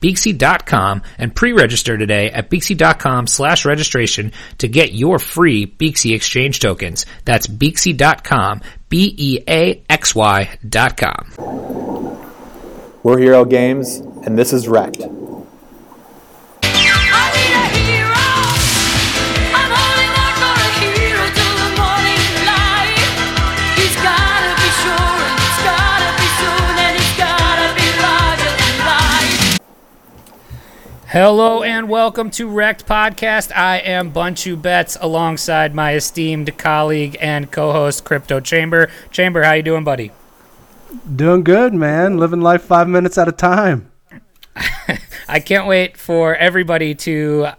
Beaxy.com and pre-register today at Beaxy.com slash registration to get your free Beaxy exchange tokens. That's Beaxy.com, B-E-A-X-Y dot com. We're Hxro Games, and this is Wrecked. Hello and welcome to Wrecked Podcast. I am Bunchu Betts alongside my esteemed colleague and co-host Crypto Chamber. Chamber, how you doing, buddy? Doing good, man. Living life five minutes at a time. I can't wait for everybody to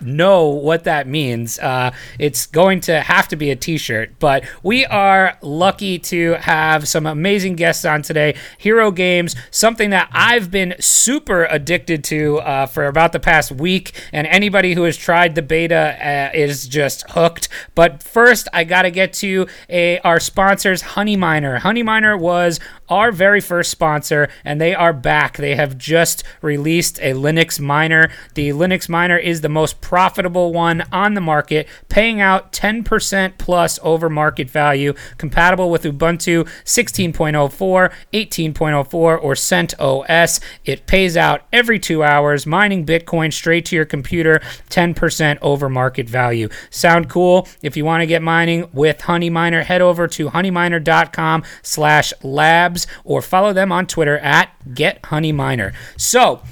know what that means. Uh, it's going to have to be a t-shirt, but we are lucky to have some amazing guests on today. Hxro Games, something that I've been super addicted to uh, for about the past week, and anybody who has tried the beta uh, is just hooked. But first, I got to get to a, our sponsors, Honey Miner. Honey Miner was our very first sponsor, and they are back. They have just released a Linux miner. The Linux miner is the most profitable one on the market, paying out 10% plus over market value, compatible with Ubuntu 16.04, 18.04, or CentOS. It pays out every two hours, mining Bitcoin straight to your computer, 10% over market value. Sound cool? If you want to get mining with Honeyminer, head over to honeyminer.com slash labs or follow them on Twitter at GetHoneyMiner. So,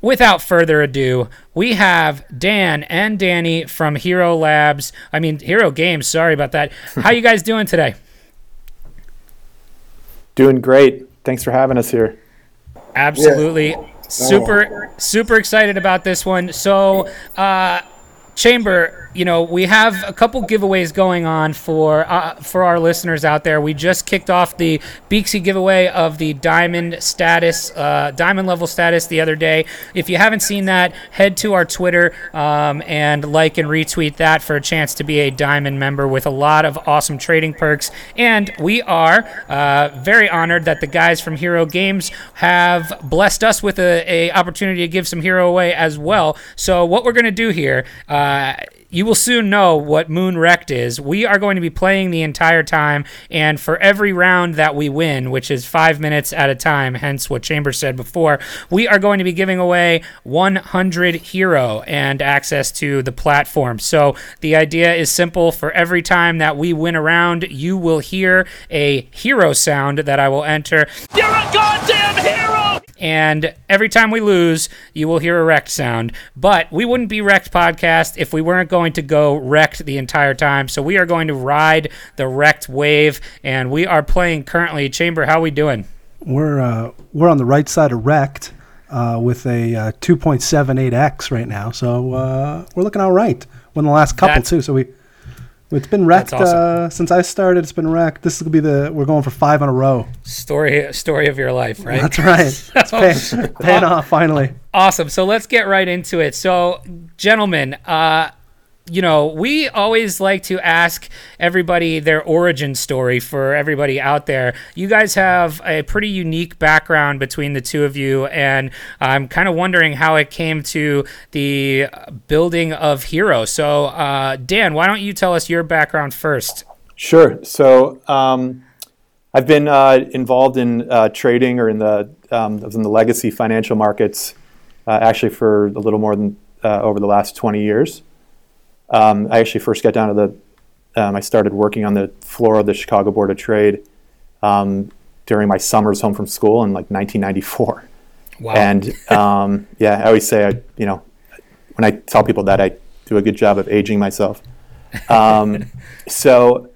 without further ado, we have Dan and Danny from Hxro Labs. I mean, Hxro Games. Sorry about that. How you guys doing today? Doing great. Thanks for having us here. Absolutely. Super, super excited about this one. So, uh, Chamber, you know, we have a couple giveaways going on for uh, for our listeners out there. We just kicked off the Beaxy giveaway of the diamond status, uh, diamond level status the other day. If you haven't seen that, head to our Twitter um, and like and retweet that for a chance to be a diamond member with a lot of awesome trading perks. And we are uh, very honored that the guys from Hxro Games have blessed us with a, a opportunity to give some hero away as well. So what we're gonna do here. Uh, Uh, you will soon know what Moon Wrecked is. We are going to be playing the entire time, and for every round that we win, which is five minutes at a time, hence what Chambers said before, we are going to be giving away 100 hero and access to the platform. So the idea is simple. For every time that we win a round, you will hear a hero sound that I will enter. You're a hero! And every time we lose, you will hear a wrecked sound. But we wouldn't be wrecked podcast if we weren't going to go wrecked the entire time. So we are going to ride the wrecked wave, and we are playing currently. Chamber, how are we doing? We're uh, we're on the right side of wrecked uh, with a uh, 2.78x right now, so uh, we're looking all right. Won the last couple That's- too, so we it's been wrecked awesome. uh, since I started. It's been wrecked. This will be the we're going for five in a row. Story story of your life, right? That's right. It's paying, paying off finally. Awesome. So let's get right into it. So, gentlemen, uh, you know, we always like to ask everybody their origin story for everybody out there. You guys have a pretty unique background between the two of you, and I'm kind of wondering how it came to the building of Hxro. So, uh, Dan, why don't you tell us your background first? Sure. So um, I've been uh, involved in uh, trading or in the um, in the legacy financial markets uh, actually for a little more than uh, over the last 20 years. Um, I actually first got down to the um, I started working on the floor of the Chicago Board of Trade um, during my summers home from school in like 1994. Wow. And um, yeah, I always say, I, you know, when I tell people that, I do a good job of aging myself. Um, so,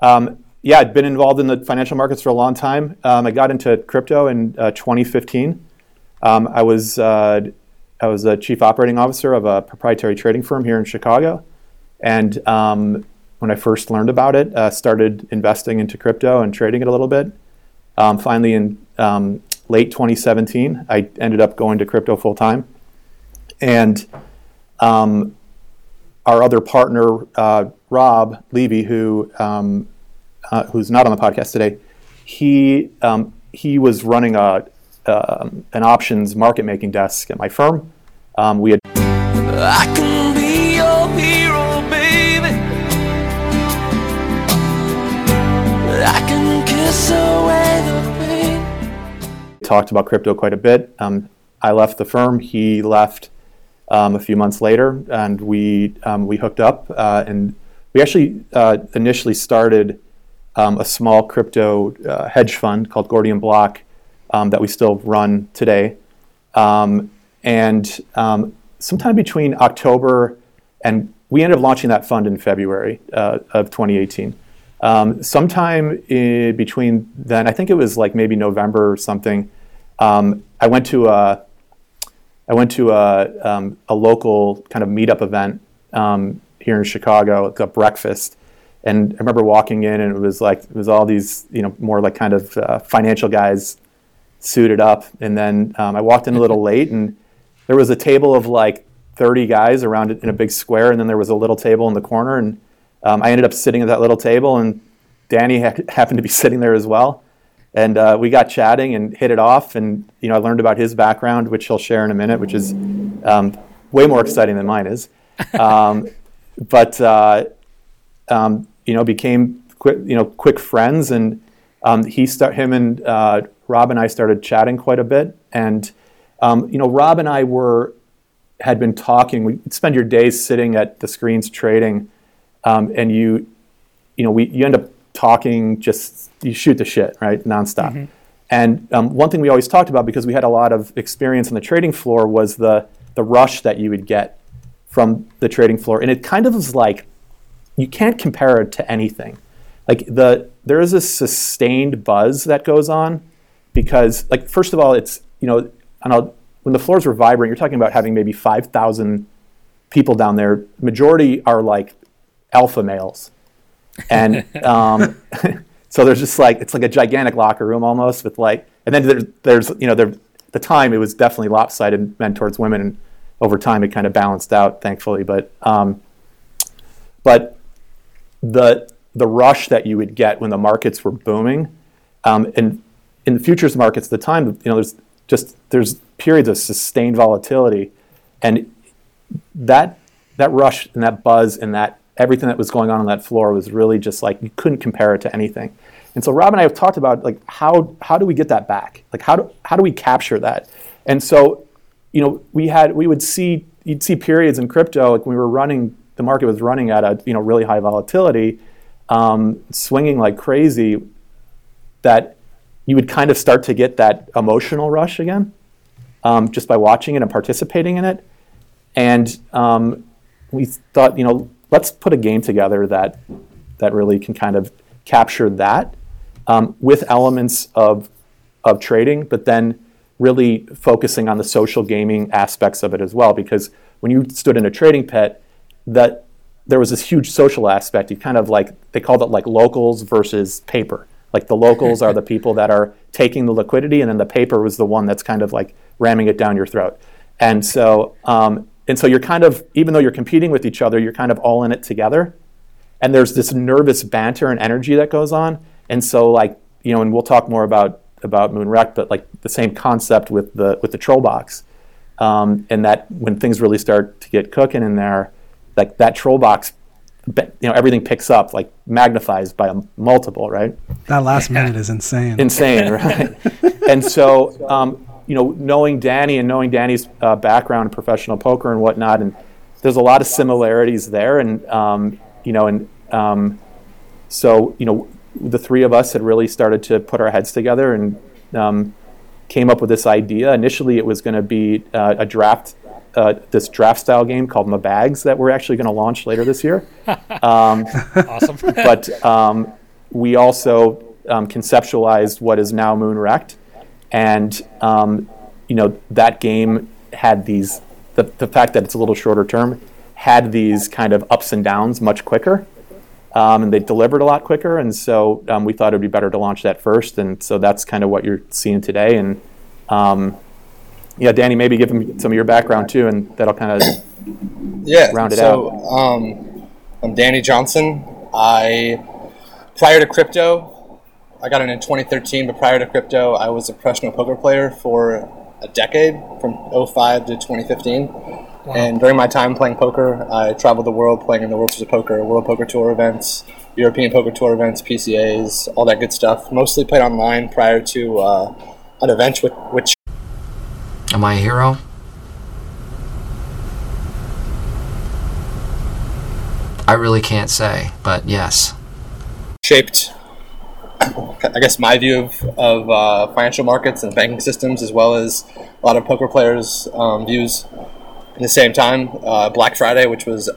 um, yeah, I'd been involved in the financial markets for a long time. Um, I got into crypto in uh, 2015. Um, I was uh, I was a chief operating officer of a proprietary trading firm here in Chicago, and um, when I first learned about it, uh, started investing into crypto and trading it a little bit. Um, finally, in um, late 2017, I ended up going to crypto full time, and um, our other partner, uh, Rob Levy, who um, uh, who's not on the podcast today, he um, he was running a um, an options market making desk at my firm. We had talked about crypto quite a bit. Um, I left the firm. He left um, a few months later, and we um, we hooked up. Uh, and we actually uh, initially started um, a small crypto uh, hedge fund called Gordian Block um, that we still run today. Um, and sometime between October and we ended up launching that fund in February uh, of 2018. Um, sometime in between then, I think it was like maybe November or something. Um, I went to a I went to a, um, a local kind of meetup event um, here in Chicago, like a breakfast, and I remember walking in, and it was like it was all these you know more like kind of uh, financial guys suited up, and then um, I walked in a little late, and there was a table of like 30 guys around it in a big square, and then there was a little table in the corner, and um, I ended up sitting at that little table, and Danny ha- happened to be sitting there as well, and uh, we got chatting and hit it off, and you know I learned about his background, which he'll share in a minute, which is um, way more exciting than mine is, um, but uh, um, you know became quick, you know quick friends, and um, he start him and uh, Rob and I started chatting quite a bit, and um, you know Rob and I were had been talking. We spend your days sitting at the screens trading, um, and you, you know, we you end up talking. Just you shoot the shit right nonstop. And um, one thing we always talked about because we had a lot of experience on the trading floor was the the rush that you would get from the trading floor, and it kind of was like you can't compare it to anything. Like the there is a sustained buzz that goes on because like first of all it's you know on a, when the floors were vibrant you're talking about having maybe 5000 people down there majority are like alpha males. And um, so there's just like it's like a gigantic locker room almost with like and then there, there's you know there at the time it was definitely lopsided men towards women. And over time it kind of balanced out thankfully. But um, but the the rush that you would get when the markets were booming, um, and in the futures markets at the time, you know, there's just there's periods of sustained volatility, and that that rush and that buzz and that everything that was going on on that floor was really just like you couldn't compare it to anything. And so Rob and I have talked about like how how do we get that back? Like how do how do we capture that? And so, you know, we had we would see you'd see periods in crypto like we were running the market was running at a you know really high volatility, um, swinging like crazy, that you would kind of start to get that emotional rush again, um, just by watching it and participating in it. And um, we thought, you know, let's put a game together that that really can kind of capture that um, with elements of of trading, but then really focusing on the social gaming aspects of it as well. Because when you stood in a trading pit, that there was this huge social aspect. You kind of like they called it like locals versus paper. Like the locals are the people that are taking the liquidity, and then the paper was the one that's kind of like ramming it down your throat. And so, um, and so you're kind of even though you're competing with each other, you're kind of all in it together. And there's this nervous banter and energy that goes on. And so, like you know, and we'll talk more about about MoonRekt, but like the same concept with the with the troll box, um, and that when things really start to get cooking in there, like that troll box, you know, everything picks up like magnifies by a multiple, right? That last minute is insane. insane, right? and so, um, you know, knowing Danny and knowing Danny's uh, background in professional poker and whatnot, and there's a lot of similarities there, and um, you know, and um, so you know, the three of us had really started to put our heads together and um, came up with this idea. Initially, it was going to be uh, a draft. Uh, this draft style game called Mabags that we're actually going to launch later this year. Um, Awesome. but um, we also um, conceptualized what is now MoonRekt, and um, you know that game had these the, the fact that it's a little shorter term had these kind of ups and downs much quicker um, and they delivered a lot quicker and so um, we thought it would be better to launch that first and so that's kind of what you're seeing today and um, yeah danny maybe give them some of your background too and that'll kind of Yeah. Round it out. so, um, I'm Danny Johnson. I prior to crypto, I got in in 2013. But prior to crypto, I was a professional poker player for a decade, from 05 to 2015. And during my time playing poker, I traveled the world playing in the World Series of Poker, World Poker Tour events, European Poker Tour events, PCAs, all that good stuff. Mostly played online prior to uh, an event with, which Am I a hero? I really can't say, but yes. shaped, I guess, my view of, of uh, financial markets and banking systems, as well as a lot of poker players' um, views. At the same time, uh, Black Friday, which was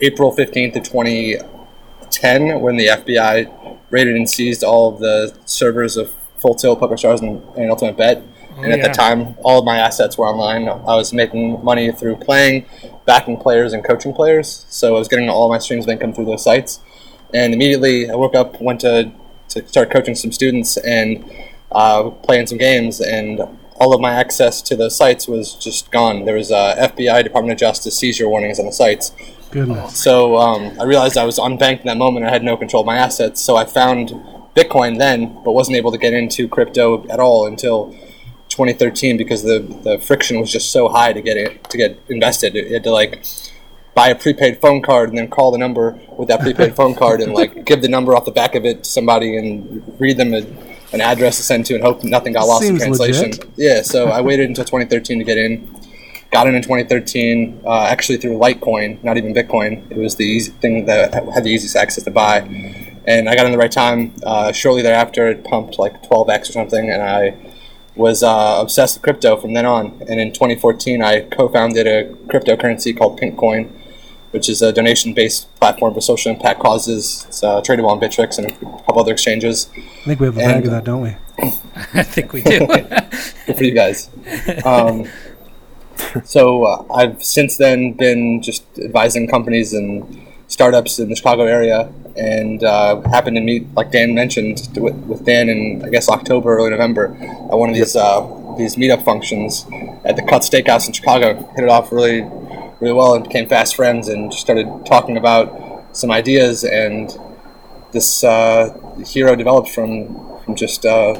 April 15th of 2010, when the FBI raided and seized all of the servers of Full Tilt, Poker Stars, and, and Ultimate Bet. and at yeah. the time, all of my assets were online. I was making money through playing, backing players, and coaching players. So I was getting all my streams of income through those sites. And immediately, I woke up, went to, to start coaching some students and uh, playing some games, and all of my access to those sites was just gone. There was uh, FBI, Department of Justice seizure warnings on the sites. Goodness. So um, I realized I was unbanked in that moment. I had no control of my assets. So I found Bitcoin then, but wasn't able to get into crypto at all until 2013 because the, the friction was just so high to get it to get invested. You had to like buy a prepaid phone card and then call the number with that prepaid phone card and like give the number off the back of it to somebody and read them a, an address to send to and hope nothing got lost Seems in translation. legit. Yeah, so I waited until 2013 to get in. Got in in 2013, uh, actually through Litecoin, not even Bitcoin. It was the easy thing that had the easiest access to buy, and I got in the right time. Uh, shortly thereafter, it pumped like 12x or something, and I was uh, obsessed with crypto from then on. And in 2014, I co-founded a cryptocurrency called Pinkcoin, which is a donation-based platform for social impact causes. It's uh, tradable on Bittrex and a couple other exchanges. I think we have a bag of that, don't we? I think we do. Good for you guys. Um, so uh, I've since then been just advising companies and startups in the Chicago area, and uh, happened to meet, like Dan mentioned, with, with Dan in I guess October, early November, at one of these uh, these meetup functions at the Cut Steakhouse in Chicago. Hit it off really, really well, and became fast friends, and started talking about some ideas and this uh, hero developed from from just uh,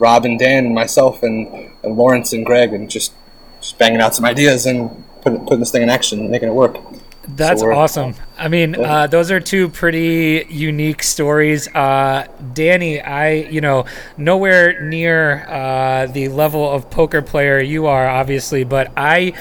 Rob and Dan and myself and, and Lawrence and Greg and just just banging out some ideas and putting putting this thing in action, and making it work. That's So awesome. I mean, uh, those are two pretty unique stories. Uh, Danny, I, you know, nowhere near uh, the level of poker player you are, obviously, but I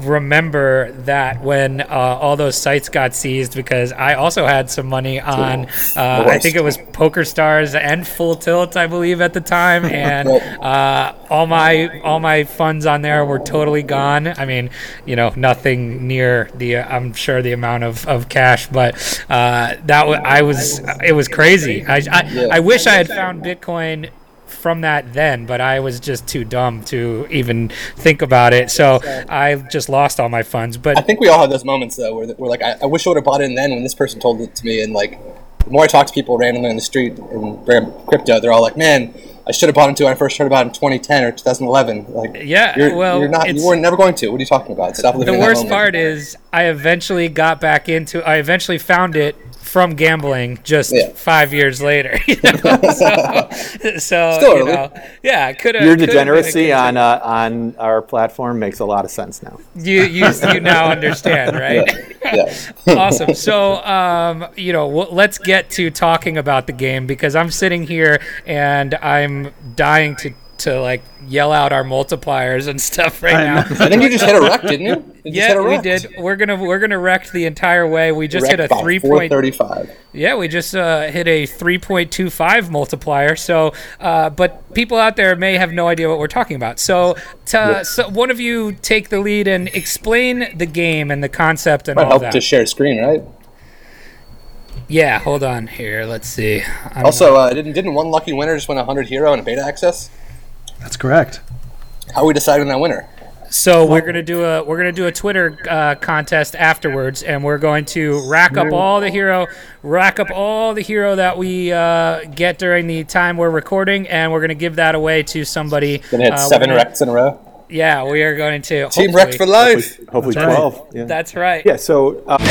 remember that when uh, all those sites got seized because I also had some money on, uh, I think it was Poker Stars and Full Tilt, I believe, at the time, and uh, all my all my funds on there were totally gone. I mean, you know, nothing near the uh, I'm sure the amount of, of cash, but uh, that wa I was it was crazy. I I, I wish I had found Bitcoin from that then, but I was just too dumb to even think about it. So I just lost all my funds. But I think we all have those moments though, where we're like, I, I wish I would have bought in then when this person told it to me, and like, the more I talk to people randomly on the street and bring crypto, they're all like, man. I should have bought into it when I first heard about it in 2010 or 2011. Like, Yeah, you're, well, you're not. You were never going to. What are you talking about? Stop living. the worst part is I eventually got back into I eventually found it from gambling just Yeah. five years later. You know? so, so you know, yeah, could have your degeneracy on uh, on our platform makes a lot of sense now. you you you now understand, right? Yeah. awesome. So, um, you know, w- let's get to talking about the game because I'm sitting here and I'm dying to to like yell out our multipliers and stuff right now. I think you just hit a wreck, didn't you? you Yeah, we did. We're gonna we're gonna wreck the entire way. We just hit a Wrecked by three point. 435. Yeah, we just uh, hit a 3.25 multiplier. So, uh, but people out there may have no idea what we're talking about. So, to, so one of you take the lead and explain the game and the concept and Might all help that. to share screen, right? yeah, hold on here. Let's see. I'm Also, uh, didn't didn't one lucky winner just win 100 hero and a beta access? That's correct. how are we deciding that winner? So we're gonna do a we're gonna do a Twitter uh, contest afterwards, and we're going to rack up all the hero, rack up all the hero that we uh, get during the time we're recording, and we're gonna give that away to somebody. Gonna hit uh, seven gonna- wrecks in a row. Yeah, we are going to Team hopefully- wrecked for life. Hopefully That's right. 12. Yeah. That's right. yeah, so uh, There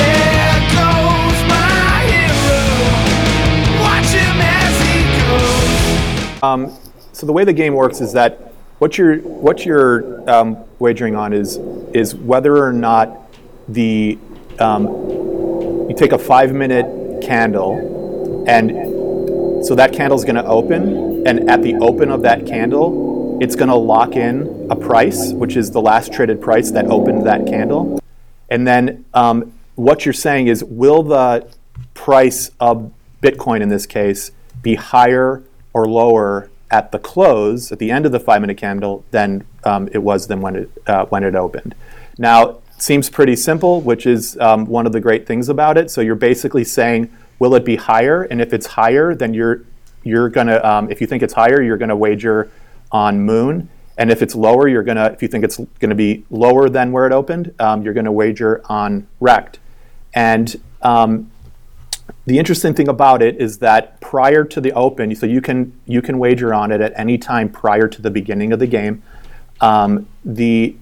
goes my hero. Watch him as he goes. Um, so the way the game works is that what you're what you're um, wagering on is is whether or not the um, you take a five minute candle and so that candle is going to open and at the open of that candle it's going to lock in a price which is the last traded price that opened that candle. And then um, what you're saying is, will the price of Bitcoin in this case be higher or lower at the close, at the end of the five minute candle, than um, it was than when it, uh, when it opened? Now, it seems pretty simple, which is um, one of the great things about it. So you're basically saying, will it be higher? And if it's higher, then you're you're gonna um, if you think it's higher, you're gonna wager on Moon. And if it's lower, you're gonna if you think it's going to be lower than where it opened, um, you're going to wager on Rect. And um, the interesting thing about it is that prior to the open, so you can you can wager on it at any time prior to the beginning of the game. Um, the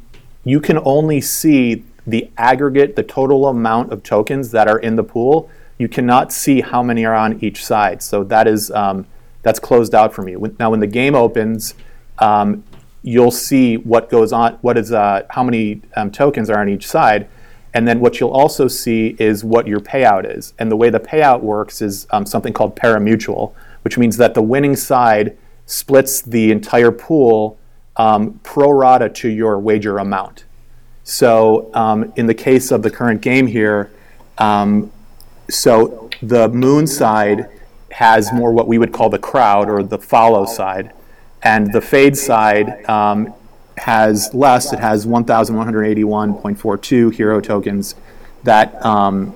you can only see the aggregate, the total amount of tokens that are in the pool. You cannot see how many are on each side. So that is um, that's closed out from you. Now, when the game opens, um, you'll see what goes on, what is uh, how many um, tokens are on each side, and then what you'll also see is what your payout is. And the way the payout works is um, something called parimutuel, which means that the winning side splits the entire pool um, pro rata to your wager amount. So um, in the case of the current game here, um, so the moon side has more what we would call the crowd or the follow side, and the fade side um, has less. It has 1,181.42 hero tokens. That um,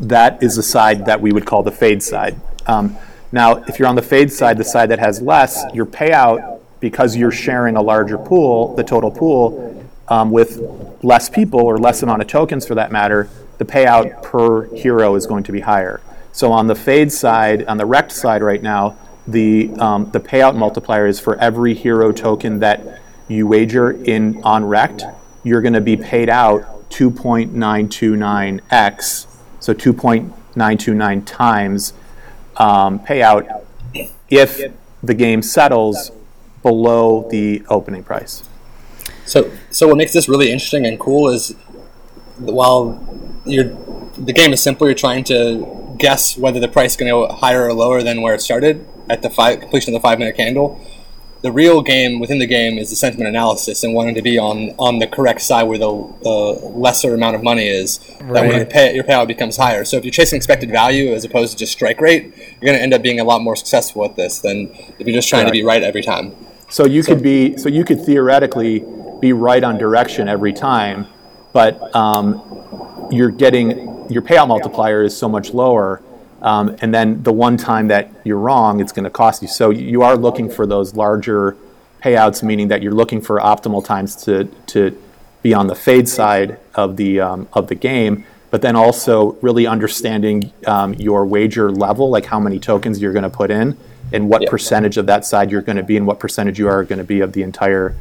that is the side that we would call the fade side. Um, now, if you're on the fade side, the side that has less, your payout because you're sharing a larger pool, the total pool, um, with less people or less amount of tokens for that matter, the payout per hero is going to be higher. So on the fade side, on the rect side right now, the um, the payout multiplier is for every hero token that you wager in on rect, you're going to be paid out 2.929x, so 2.929 times um, payout if the game settles below the opening price. So, so what makes this really interesting and cool is while you're the game is simple, you're trying to guess whether the price is going to go higher or lower than where it started at the five, completion of the five minute candle. The real game within the game is the sentiment analysis and wanting to be on, on the correct side where the, the lesser amount of money is. That way Right. your, pay, your payout becomes higher. So if you're chasing expected value as opposed to just strike rate, you're going to end up being a lot more successful at this than if you're just trying to be right every time. So you could be so you could theoretically be right on direction every time, but um, you're getting your payout multiplier is so much lower, um, and then the one time that you're wrong, it's going to cost you. So you are looking for those larger payouts, meaning that you're looking for optimal times to to be on the fade side of the um, of the game, but then also really understanding um, your wager level, like how many tokens you're going to put in, and what Yeah. percentage of that side you're going to be, and what percentage you are going to be of the entire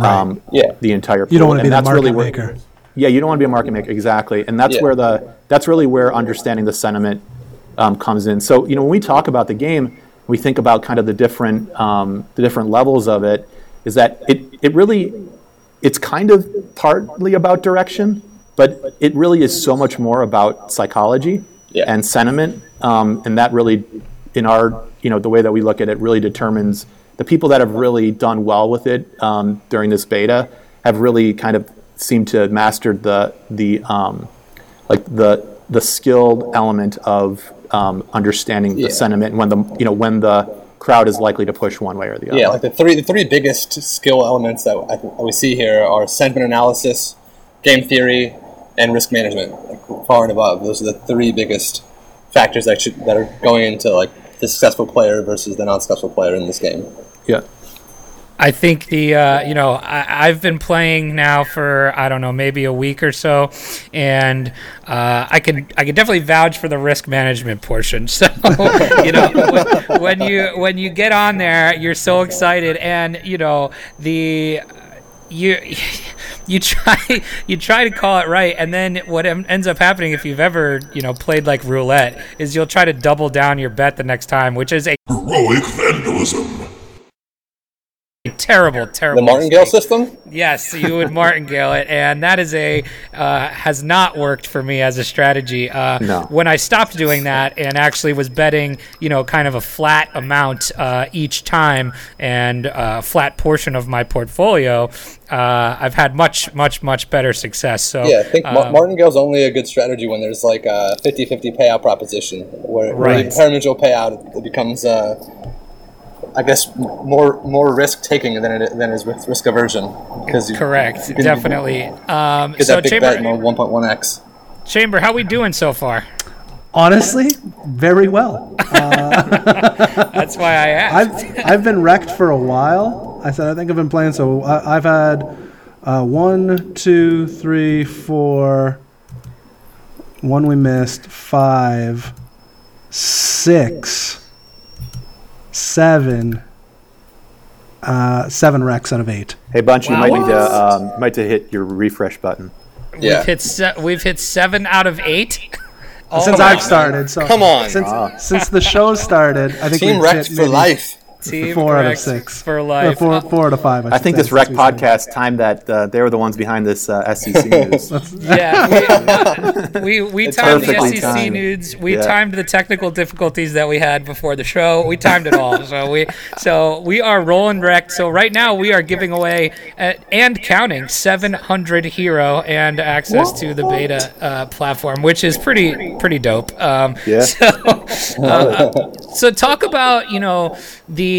um, Yeah. the entire. You don't want to be And the market really where- maker. yeah, you don't want to be a market maker exactly, and that's Yeah. where the that's really where understanding the sentiment um, comes in. So you know when we talk about the game, we think about kind of the different um, the different levels of it. Is that it? It really it's kind of partly about direction, but it really is so much more about psychology Yeah. and sentiment, um, and that really, in our you know the way that we look at it, really determines the people that have really done well with it um, during this beta have really kind of seemed to have mastered the the um, like the the skilled element of um, understanding Yeah. the sentiment when the you know when the crowd is likely to push one way or the other. Yeah, like the three the three biggest skill elements that I think we see here are sentiment analysis, game theory, and risk management. Like far and above, those are the three biggest factors that should that are going into like the successful player versus the non-successful player in this game. Yeah. I think the uh, you know I, I've been playing now for I don't know maybe a week or so, and uh, I can I can definitely vouch for the risk management portion. So you know when, when you when you get on there, you're so excited, and you know the you you try you try to call it right and then what ends up happening if you've ever you know played like roulette is you'll try to double down your bet the next time which is a Heroic vandalism. Terrible terrible The martingale mistake. system? Yes, you would martingale it, and that is a uh, has not worked for me as a strategy. Uh, No. When I stopped doing that and actually was betting, you know, kind of a flat amount uh, each time and a flat portion of my portfolio, uh, I've had much, much, much better success. So Yeah, I think Ma- um, martingale's only a good strategy when there's like a 50-50 payout proposition, where Right. right. parimutuel payout it becomes, uh, I guess, more more risk taking than it than is with risk aversion because correct, you can definitely. Um, get so that big bet Chamber, in 1.1x. Chamber, how we doing so far? Honestly, very well. That's why I asked. I've I've been wrecked for a while. I said I think I've been playing. So I, I've had uh, one, two, three, four. One we missed. Five, six, seven. Uh, seven wrecks out of eight. Hey, Bunch, you Wow. might need to um, you might need to hit your refresh button. Yeah. We've hit se- we've hit seven out of eight. Oh Since I've started, so Come on. Since since the show started, I think Team we've wrecked hit for maybe life. Team Four out of six for Or life. four, four out of five. I should think say, this rec since we podcast timed that uh, they were the ones behind this uh, SEC news. yeah, we we, we timed the SEC timed. nudes. We Yeah. timed the technical difficulties that we had before the show. We timed it all. so we so we are rolling wrecked. So right now we are giving away uh, and counting 700 hero and access to the beta uh, platform, which is pretty pretty dope. Um, Yeah. So, uh, so talk about you know the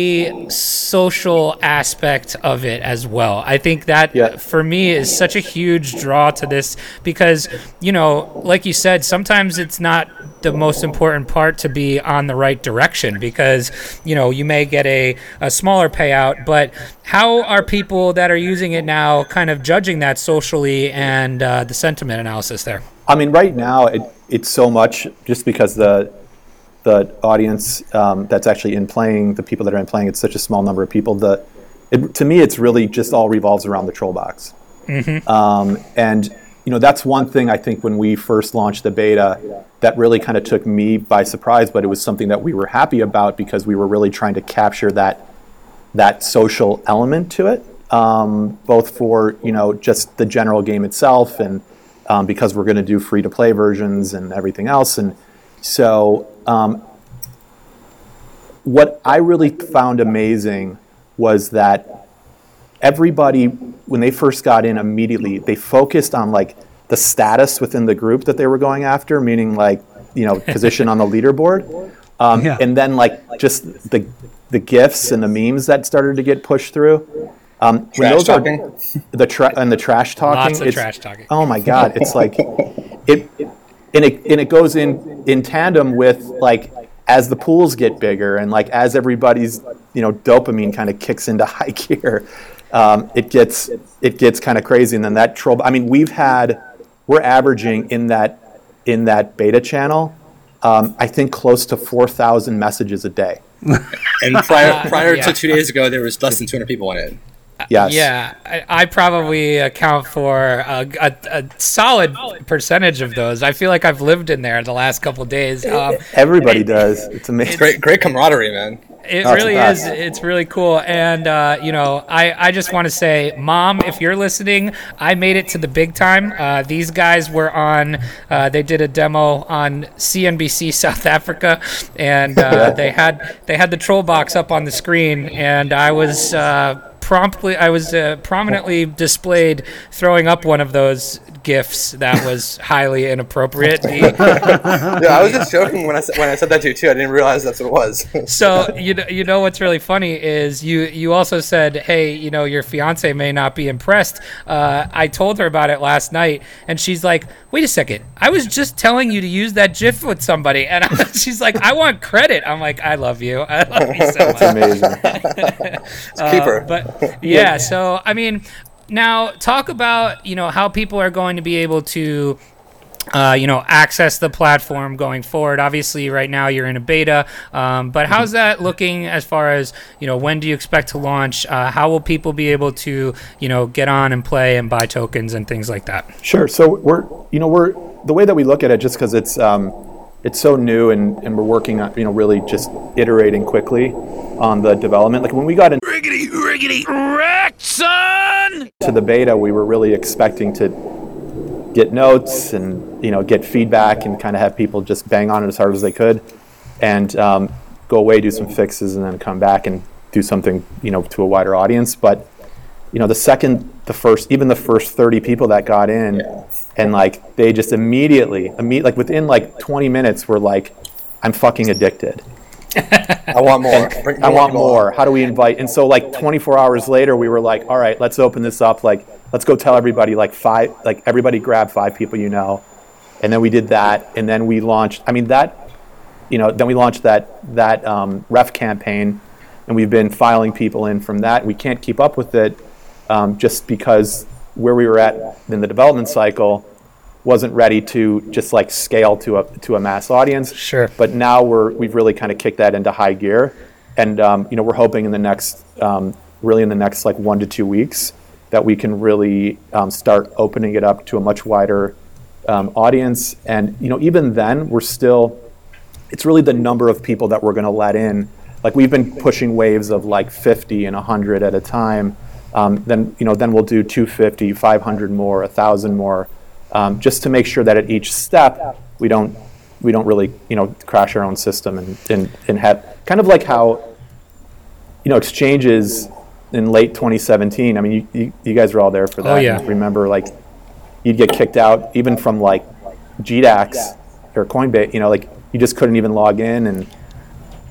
social aspect of it as well. I think that Yeah. for me is such a huge draw to this because you know, like you said, sometimes it's not the most important part to be on the right direction because you know you may get a, a smaller payout but how are people that are using it now kind of judging that socially and uh, the sentiment analysis there I mean, right now it, it's so much just because the the audience um, that's actually in playing, the people that are in playing, it's such a small number of people. The it, to me, it's really just all revolves around the troll box. Um, and you know, that's one thing I think when we first launched the beta that really kind of took me by surprise, but it was something that we were happy about because we were really trying to capture that that social element to it, um, both for you know just the general game itself, and um, because we're going to do free to play versions and everything else, and so um, what I really found amazing was that everybody when they first got in immediately they focused on like the status within the group that they were going after, meaning like you know position on the leaderboard, um, Yeah. and then like just the the gifs and the memes that started to get pushed through. Um, when Trash those are- the tra- and the trash talking. Lots of it's- trash talking. Oh my god, it's like it, and it and it goes in in tandem with like as the pools get bigger and like as everybody's you know dopamine kind of kicks into high gear, um, it gets it gets kind of crazy, and then that troll. I mean, we've had we're averaging in that in that beta channel. Um, I think close to 4,000 messages a day. And prior prior yeah. to two days ago, there was less than 200 people in it. Yes. Yeah, I, I probably account for a, a, a solid percentage of those. I feel like I've lived in there the last couple of days. Um, Everybody does. It's amazing. Great great camaraderie, man. it Oh, it's really the is. It's really cool. And, uh, you know, I, I just want to say, Mom, if you're listening, I made it to the big time. Uh, these guys were on, uh, they did a demo on CNBC South Africa, and uh, they had they had the troll box up on the screen, and I was. Promptly I was uh, prominently displayed throwing up one of those gifts that was highly inappropriate. Yeah, I was just joking when I said when I said that to you too. I didn't realize that's what it was. so you know, you know what's really funny is you you also said, hey, you know, your fiance may not be impressed. Uh, I told her about it last night, and she's like, wait a second, I was just telling you to use that GIF with somebody, and I, she's like, I want credit. I'm like, I love you, I love you so much. It's amazing. Keeper. Uh, but yeah. So I mean, now talk about you know how people are going to be able to. Uh, you know, access the platform going forward. Obviously, right now you're in a beta, um, but how's that looking as far as you know? When do you expect to launch? Uh, how will people be able to you know get on and play and buy tokens and things like that? Sure. So we're, you know, we're the way that we look at it, just because it's um, it's so new and, and we're working on, you know, really just iterating quickly on the development. Like when we got into Riggedy, riggedy, wrecked, son! the beta, we were really expecting to get notes and you know get feedback and kind of have people just bang on it as hard as they could, and um, go away, do some fixes, and then come back and do something you know to a wider audience. But you know, the second, the first, even the first 30 people that got in, and like they just immediately, imme- like within like 20 minutes, were like, I'm fucking addicted. I want more. I want more. How do we invite? And so like 24 hours later, we were like, all right, let's open this up. Like, let's go tell everybody like five, like everybody grab five people you know. And then we did that. And then we launched, I mean, that, you know, then we launched that, that um, ref campaign and we've been filing people in from that. We can't keep up with it um, just because where we were at in the development cycle wasn't ready to just like scale to a to a mass audience. Sure. But now we're we've really kind of kicked that into high gear, and um, you know we're hoping in the next um, really in the next like one to two weeks that we can really um, start opening it up to a much wider um, audience. And you know even then we're still it's really the number of people that we're going to let in. Like we've been pushing waves of like 50 and 100 at a time. Um, then you know then we'll do 250, 500 more, 1,000 more, um, just to make sure that at each step we don't we don't really you know crash our own system and and, and have kind of like how you know exchanges in late 2017. I mean you, you, you guys were all there for that. Oh, yeah. Remember like you'd get kicked out even from like GDAX or Coinbase. You know like you just couldn't even log in and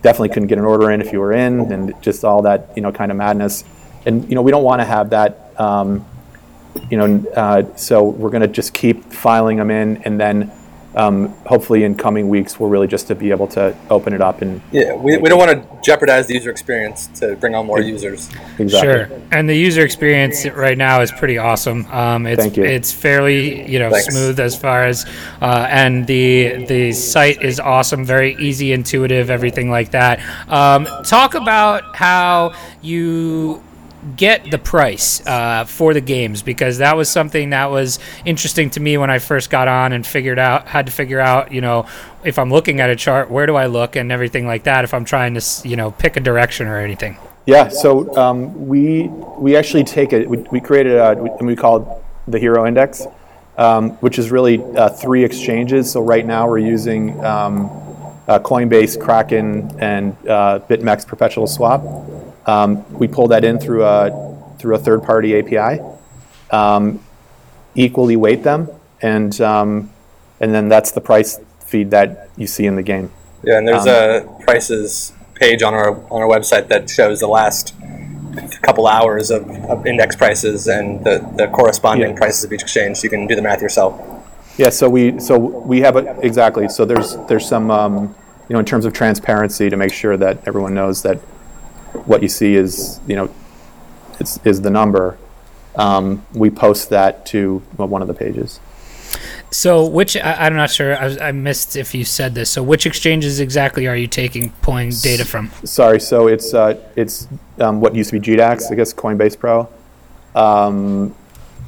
definitely couldn't get an order in if you were in and just all that you know kind of madness and you know we don't want to have that um, you know uh, so we're going to just keep filing them in and then um, hopefully in coming weeks we'll really just to be able to open it up and Yeah, we, we don't want to jeopardize the user experience to bring on more users. exactly Sure. And the user experience right now is pretty awesome. Um, it's Thank you. it's fairly you know Thanks. smooth as far as uh, and the the site is awesome, very easy, intuitive, everything like that. Um, talk about how you get the price uh, for the games because that was something that was interesting to me when I first got on and figured out had to figure out you know if I'm looking at a chart where do I look and everything like that if I'm trying to you know pick a direction or anything. Yeah, so um, we we actually take it. We, we created a we, we call it the Hxro Index, um, which is really uh, three exchanges. So right now we're using um, uh, Coinbase, Kraken, and uh, BitMEX Perpetual Swap. Um, we pull that in through a through a third-party API. Um, equally weight them, and um, and then that's the price feed that you see in the game. Yeah, and there's a prices page on our on our website that shows the last couple hours of, of index prices and the, the corresponding Yeah. prices of each exchange. So you can do the math yourself. Yeah, so we so we have a exactly. So there's there's some um, you know in terms of transparency to make sure that everyone knows that what you see is you know is is the number. Um, we post that to well, one of the pages. So, which I, I'm not sure. I, I missed if you said this. So, which exchanges exactly are you taking pulling data from? Sorry, so it's uh, it's um, what used to be GDAX, I guess Coinbase Pro. Um,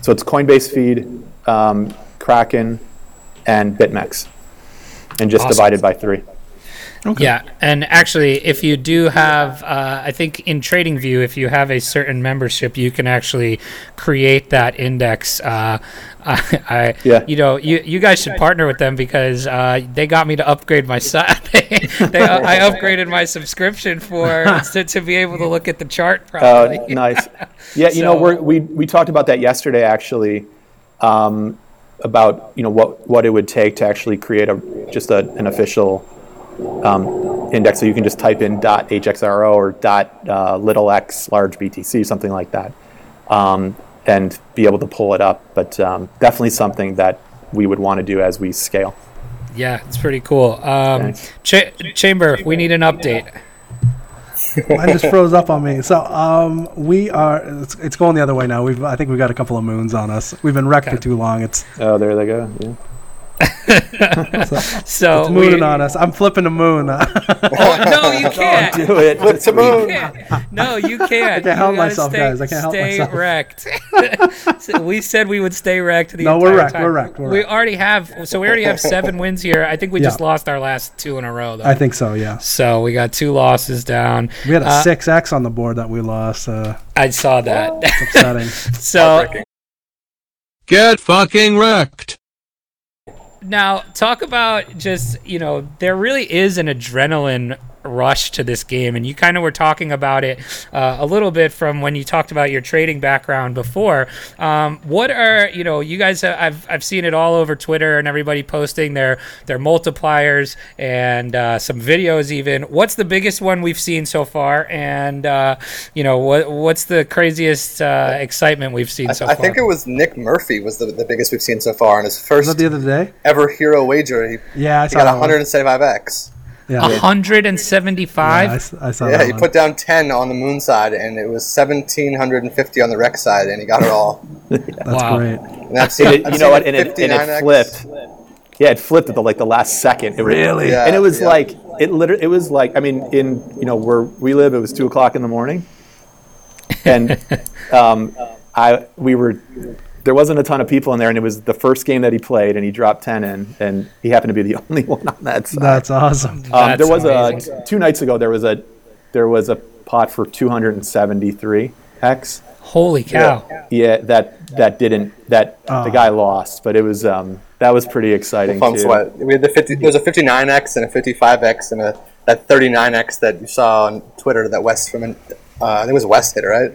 so it's Coinbase feed, um, Kraken, and BitMEX, and just Awesome. divided by three. Yeah, and actually, if you do have, uh, I think in TradingView, if you have a certain membership, you can actually create that index. Uh, I, I Yeah. you know, you you guys should partner with them because uh, they got me to upgrade my site. they, they, I upgraded my subscription for to, to be able to look at the chart Uh, nice. Yeah, you know, we're, we we talked about that yesterday, actually, um, about you know what what it would take to actually create a just a, an official um, index. So you can just type in dot .hxro or dot uh, little x large BTC, something like that, um, and be able to pull it up. But um, definitely something that we would want to do as we scale. Yeah, it's pretty cool. Um, Cha- Chamber, we need an update. Mine just froze up on me. So um, we are. It's, it's going the other way now. We've. I think we've got a couple of moons on us. We've been wrecked for too long. It's, Oh, there they go. Yeah. So it's mooning we- on us. I'm flipping the moon. Oh, no, you can't. Do it. Flip the moon. can't. No, you can't. I can't help myself, stay, guys. I can't help stay myself. wrecked. So we said we would stay wrecked the No, entire we're wrecked, time. we're wrecked, we're we wrecked. already have. So we already have seven wins here. I think we Yeah. just lost our last two in a row, though. I think so. Yeah. so we got two losses down. We had a Uh, six X on the board that we lost. Uh, I saw that. upsetting. so Get fucking wrecked. Now, talk about just, you know, there really is an adrenaline rush to this game. And you kind of were talking about it uh, a little bit from when you talked about your trading background before. Um, what are, you know, you guys, have, I've, I've seen it all over Twitter and everybody posting their, their multipliers and uh, some videos even. What's the biggest one we've seen so far? And, uh, you know, what, what's the craziest uh, excitement we've seen I, so I far? I think it was Nick Murphy was the, the biggest we've seen so far, and his first Was that the other day? ever hero wager. He, Yeah, I he got that 175x. Yeah. Uh-huh. Yeah, 175? I, s- I saw Yeah, that he one. put down 10 on the moon side, and it was 1750 on the Rex side, and he got it all. That's Wow. great. And I've seen, it, I've you know what? And it, and it flipped. Yeah, it flipped at the like the last second. It Really? Yeah, and it was yeah. like it literally. It was like I mean, in you know where we live, it was two o'clock in the morning, and um, I we were there wasn't a ton of people in there, and it was the first game that he played, and he dropped ten in, and he happened to be the only one on that side. That's awesome. Um, That's there was amazing. a two nights ago. There was a there was a pot for 273 x. Holy cow. Yeah, that that didn't that Oh. the guy lost, but it was um that was pretty exciting Fun too. sweat. We had the 50, there was a 59X and a 55X and a that 39X that you saw on Twitter that West from, uh, I think it was West hit, right?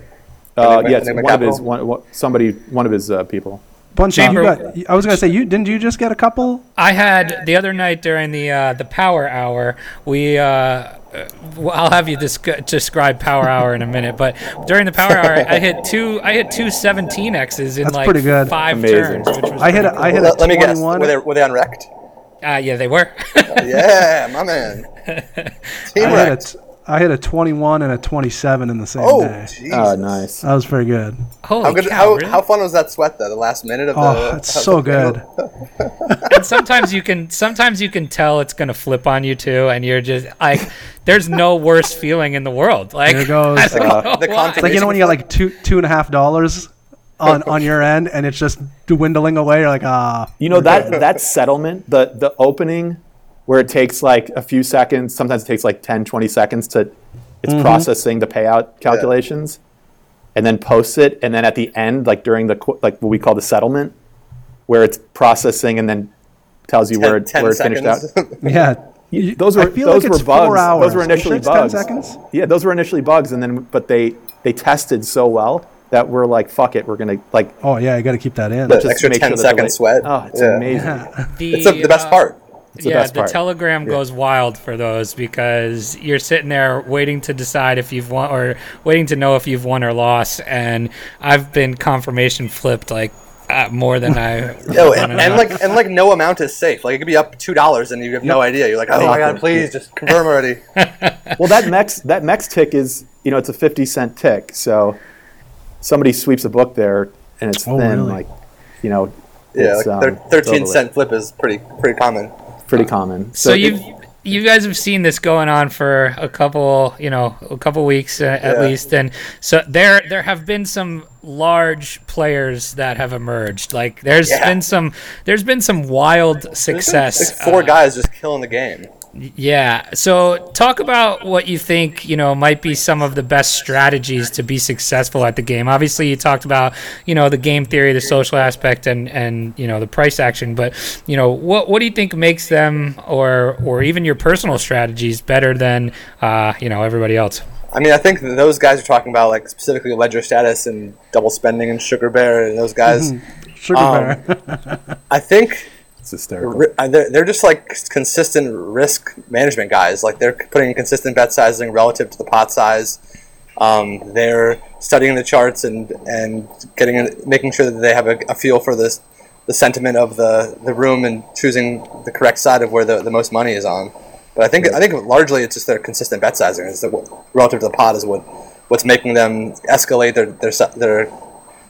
Uh, Enigma- yes, Enigma one of his one, one somebody one of his uh, people. Punchy, you got, I was gonna say you didn't you just get a couple? I had the other night during the uh, the power hour. We uh, uh, I'll have you disc- describe power hour in a minute, but during the power hour, I hit two. I hit two 17 X's in That's like pretty good. five Amazing. turns, which was I hit a, pretty I hit Let, a let me guess. 21. Were they, were they unwrecked? cool. Uh, yeah, they were. yeah, my man. Team I hit, wrecked. A, I hit a 21 and a 27 in the same Oh, day. jeez. Oh, nice. That was pretty good. Holy How good? cow! How, really? how fun was that sweat though? The last minute of Oh, the. it's so good. and sometimes you can sometimes you can tell it's gonna flip on you too, and you're just like, there's no worse feeling in the world. Like There goes, I uh, know the why. content- It's like you know when you got like two two and a half dollars on on your end and it's just dwindling away. You're like ah, You know that that settlement, the the opening where it takes like a few seconds, sometimes it takes like 10, 20 seconds to it's Mm-hmm. processing the payout calculations and then posts it and then at the end like during the qu- like what we call the settlement where it's processing and then tells you where it, 10 where it finished out. yeah. You- Those were I feel those like were it's bugs. four hours. Those were initially sure it's 10 bugs. seconds? Yeah, those were initially bugs, and then but they they tested so well that we're like, fuck it, we're gonna like Oh yeah, you got to keep that in. The just extra make 10 sure second the- sweat. Oh, it's Yeah. amazing. The, It's the, the best uh, part. It's the yeah, best the part. telegram goes wild for those because you're sitting there waiting to decide if you've won or waiting to know if you've won or lost. And I've been confirmation flipped like uh, more than I. No, and, and like and like no amount is safe. Like it could be up two dollars and you have no idea. You're like, oh my god, Nothing. please just confirm already. well, that Mex that Mex tick is you know it's a fifty cent tick, so somebody sweeps a book there and it's Oh, thin, really? like you know, Yeah, it's, like um, thir- thirteen totally. cent flip is pretty pretty common. Pretty common. So it- you've you guys have seen this going on for a couple, you know, a couple weeks uh, at Yeah. least, and so there there have been some large players that have emerged. Like there's Yeah. been some there's been some wild success. like four uh, guys just killing the game. Yeah. So talk about what you think, you know, might be some of the best strategies to be successful at the game. Obviously, you talked about, you know, the game theory, the social aspect and and, you know, the price action, but, you know, what what do you think makes them or or even your personal strategies better than uh, you know, everybody else? I mean, I think those guys are talking about like specifically ledger status and double spending and sugar bear and those guys. Sugar Um, bear. I think it's hysterical. they're, they're just like consistent risk management guys. Like they're putting consistent bet sizing relative to the pot size. Um, they're studying the charts and and getting making sure that they have a, a feel for this the sentiment of the, the room and choosing the correct side of where the, the most money is on. But I think I think largely it's just their consistent bet sizing is that relative to the pot is what what's making them escalate their their their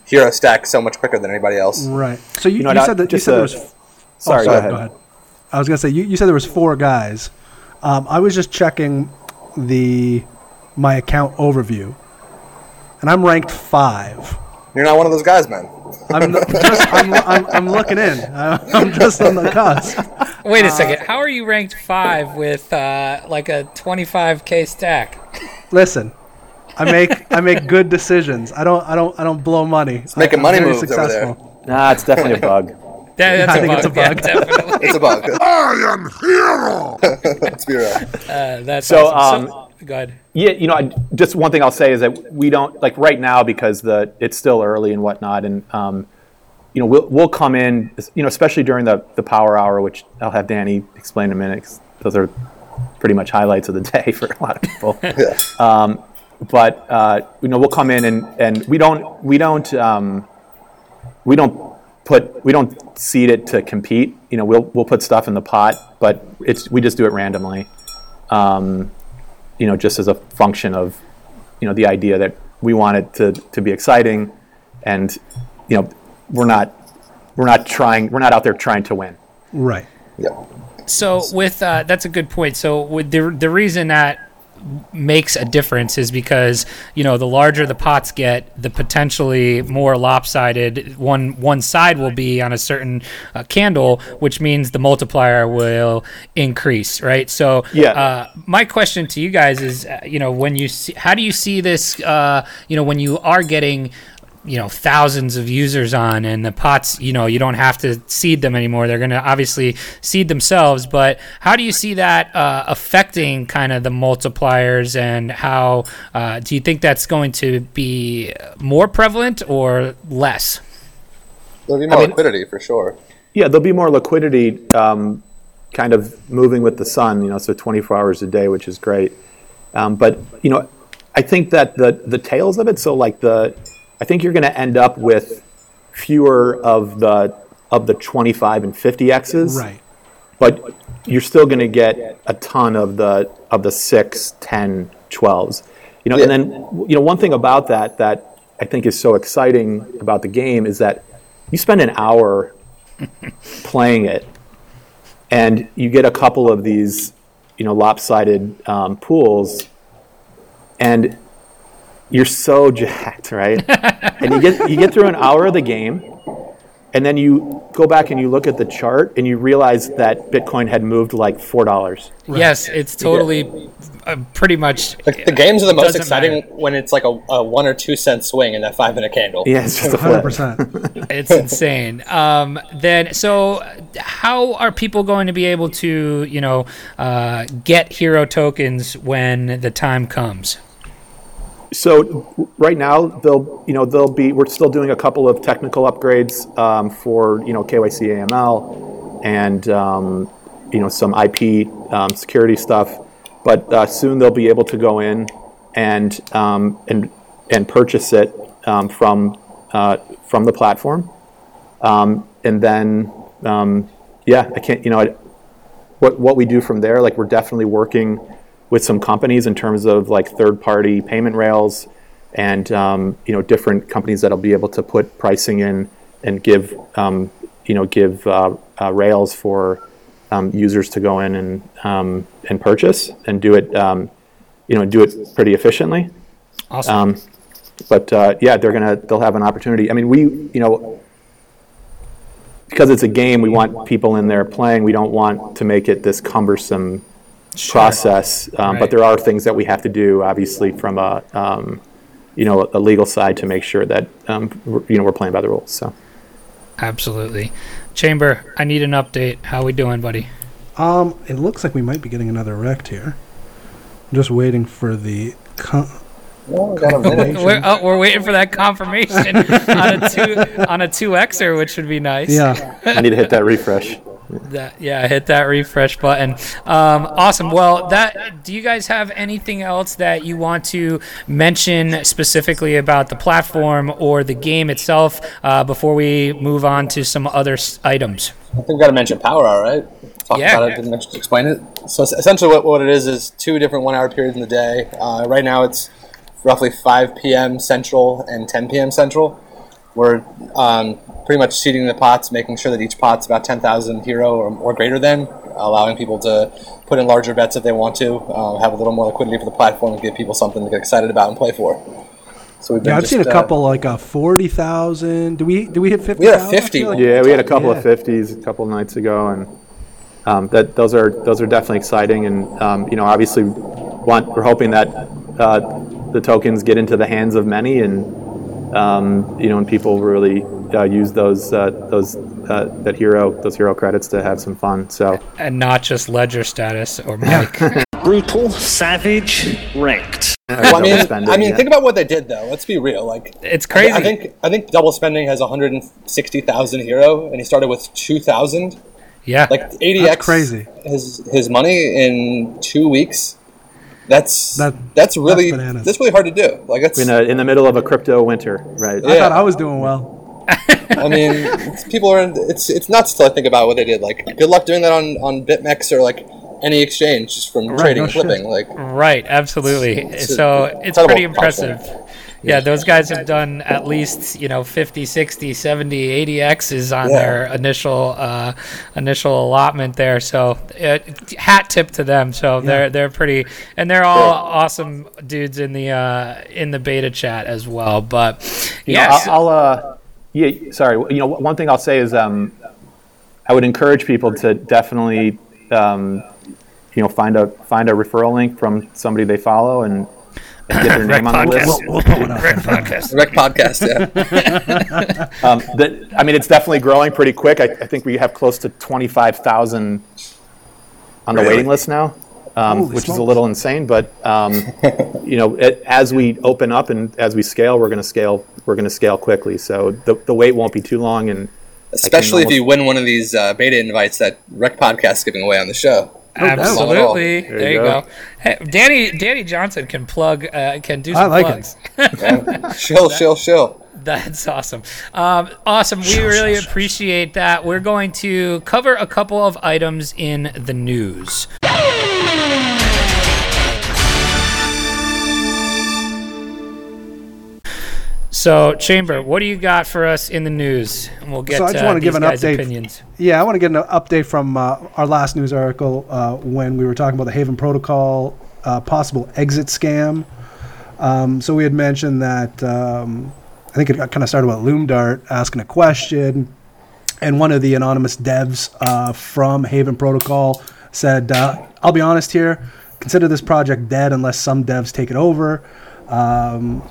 hero stack so much quicker than anybody else. Right. So you, You know, you not said that you just said a- there was. Oh, Sorry, go ahead. I was gonna say you, you said there was four guys. Um, I was just checking the my account overview, and I'm ranked five. You're not one of those guys, man. I'm just I'm, I'm, I'm looking in. I'm just on the cusp. Wait a Uh, second. How are you ranked five with uh, like a 25k stack? Listen, I make I make good decisions. I don't I don't I don't blow money. making I, money I'm very moves over there. Nah, it's definitely a bug. That, that's I a think bug. it's a bug. Yeah, definitely. It's a bug. I am hero. Let's be real. Uh, that's So, awesome. um, so, go ahead. Yeah, you know, I, just one thing I'll say is that we don't like right now because the it's still early and whatnot, and um, you know, we'll we'll come in, you know, especially during the the power hour, which I'll have Danny explain in a minute. 'cause those are pretty much highlights of the day for a lot of people. Yeah. Um, but uh, you know, we'll come in and and we don't we don't um, we don't put we don't seed it to compete. You know, we'll we'll put stuff in the pot, but it's we just do it randomly. Um, you know, just as a function of, you know, the idea that we want it to, to be exciting, and you know, we're not we're not trying we're not out there trying to win. Right. Yeah. So with uh, that's a good point. So with the the reason that makes a difference is because you know the larger the pots get, the potentially more lopsided one one side will be on a certain uh, candle, which means the multiplier will increase, right? So Yeah. Uh, my question to you guys is, uh, you know, when you see, how do you see this? Uh, you know, when you are getting you know thousands of users on and the pots you know you don't have to seed them anymore they're going to obviously seed themselves but how do you see that uh, affecting kind of the multipliers and how uh, do you think that's going to be more prevalent or less There'll be more mean- liquidity for sure. Yeah, there'll be more liquidity, um, kind of moving with the sun. You know, so 24 hours a day, which is great. Um, but you know, I think that the the tails of it. So like the, I think you're going to end up with fewer of the of the 25 and 50 x's. Right. but you're still going to get a ton of the of the 6 10 12s you know and then you know one thing about that that i think is so exciting about the game is that you spend an hour playing it and you get a couple of these you know lopsided um, pools and you're so jacked right and you get you get through an hour of the game and then you go back and you look at the chart and you realize that Bitcoin had moved like four dollars. yes it's totally uh, pretty much The, the games are the most exciting matter. when it's like a, a one or two cent swing in that five minute candle. Yeah, it's just a 100%. it's insane. Um, then, so how are people going to be able to, you know, uh, get Hxro tokens when the time comes? So right now they'll you know they'll be we're still doing a couple of technical upgrades um, for you know KYC AML and um, you know some IP um, security stuff, but uh, soon they'll be able to go in and and and purchase it from uh, from the platform, and then yeah I can't you know what what we do from there like we're definitely working with some companies in terms of like third party payment rails and um, you know different companies that'll be able to put pricing in and give um, you know give uh, uh, rails for um, users to go in and um, and purchase and do it um, you know do it pretty efficiently Awesome. um, but uh, yeah, they're gonna they'll have an opportunity. I mean, we you know because it's a game, we want people in there playing. We don't want to make it this cumbersome process. Um, Right. But there are things that we have to do, obviously, from a um, you know a legal side to make sure that um, we're, you know we're playing by the rules. So Absolutely. Chamber, I need an update. How we doing, buddy? Um, it looks like we might be getting another wrecked here. I'm just waiting for the. Con- Well, I got a minute. We're, oh, we're waiting for that confirmation on a two on a two Xer, which would be nice. yeah. I need to hit that refresh. That, yeah, hit that refresh button. Um, awesome. Well, that. Do you guys have anything else that you want to mention specifically about the platform or the game itself uh, before we move on to some other s- items? I think we got to mention Power Hour, right? Talk Yeah. about it and explain it. So essentially, what, what it is is two different one-hour periods in the day. Uh, right now, it's roughly 5 p.m. Central and 10 p.m. Central. We're um, pretty much seeding the pots, making sure that each pot's about 10,000 hero or, or greater than, allowing people to put in larger bets if they want to, uh, have a little more liquidity for the platform, and give people something to get excited about and play for. So we've Yeah, I've just, seen a uh, couple like a forty thousand. Do we do we hit fifty? We had 50. Like, Yeah, we had a couple Yeah. of fifties a couple nights ago, and um, that those are those are definitely exciting. And um, you know, obviously, want we're hoping that uh, the tokens get into the hands of many, and um, you know, and people really uh, use those uh, those uh, that hero those hero credits to have some fun. So and not just ledger status or Mike. Brutal, savage, wrecked. Well, I mean, spending, I mean, yeah. think about what they did, though. Let's be real. Like, It's I, crazy. I think I think double spending has 160,000 hero, and he started with 2,000. yeah. Like 80x That's crazy. His his money in two weeks. That's That- that's really that's bananas. that's really hard to do. Like that's in a, in the middle of a crypto winter, right? I thought I was doing well. I mean, it's, people are it's it's nuts to think about what they did. Like, good luck doing that on on BitMEX or like any exchange just from trading no and shit. flipping. Like, Right, absolutely. It's a so it's pretty platform. impressive. Yeah, those guys have done at least, you know, 50, 60, 70, 80 X's on Yeah. their initial uh, initial allotment there. So uh, hat tip to them. So they're they're pretty and they're all awesome dudes in the uh, in the beta chat as well. But yeah I'll, I'll uh, yeah, sorry. You know, one thing I'll say is, um, I would encourage people to definitely, um, you know, find a find a referral link from somebody they follow and get their name on the list. We'll put one up. podcast. Rekt podcast, yeah. Um, that, I mean, it's definitely growing pretty quick. I, I think we have close to twenty five thousand on the waiting list now, um, Holy which is a little insane. But um, you know, it, as we open up and as we scale, we're going to scale. We're going to scale quickly. So the, the wait won't be too long. And Especially if you win one of these uh, beta invites that Rekt podcast is giving away on the show. Absolutely. There There, you you go. go. Hey, Danny Danny Johnson can plug uh, can do I like plugs. Yeah. shill, shill, shill. That's awesome. Um, awesome. We really appreciate that. We're going to cover a couple of items in the news. So, Chamber, what do you got for us in the news? And we'll get So I just uh, wanna give an update. opinions. Yeah, I want to get an update from uh, our last news article uh, when we were talking about the Haven Protocol uh, possible exit scam. Um, so we had mentioned that um, I think it kind of started with Loomdart asking a question, and one of the anonymous devs uh, from Haven Protocol said, uh, "I'll be honest here, consider this project dead unless some devs take it over." Um,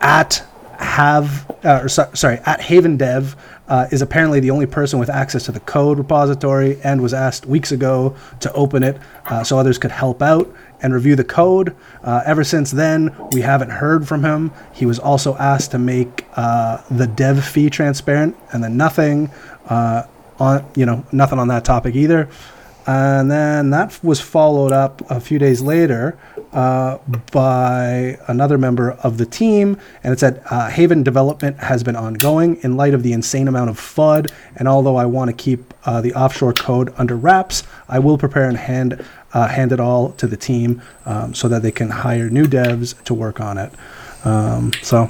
at have uh, or so, sorry at Haven Dev uh, is apparently the only person with access to the code repository and was asked weeks ago to open it uh, so others could help out and review the code. Uh, ever since then, we haven't heard from him. He was also asked to make uh, the dev fee transparent, and then nothing uh, on you know nothing on that topic either. And then that was followed up a few days later uh, by another member of the team, and it said uh, Haven development has been ongoing in light of the insane amount of FUD. And although I want to keep uh, the offshore code under wraps, I will prepare and hand uh, hand it all to the team um, so that they can hire new devs to work on it. Um, so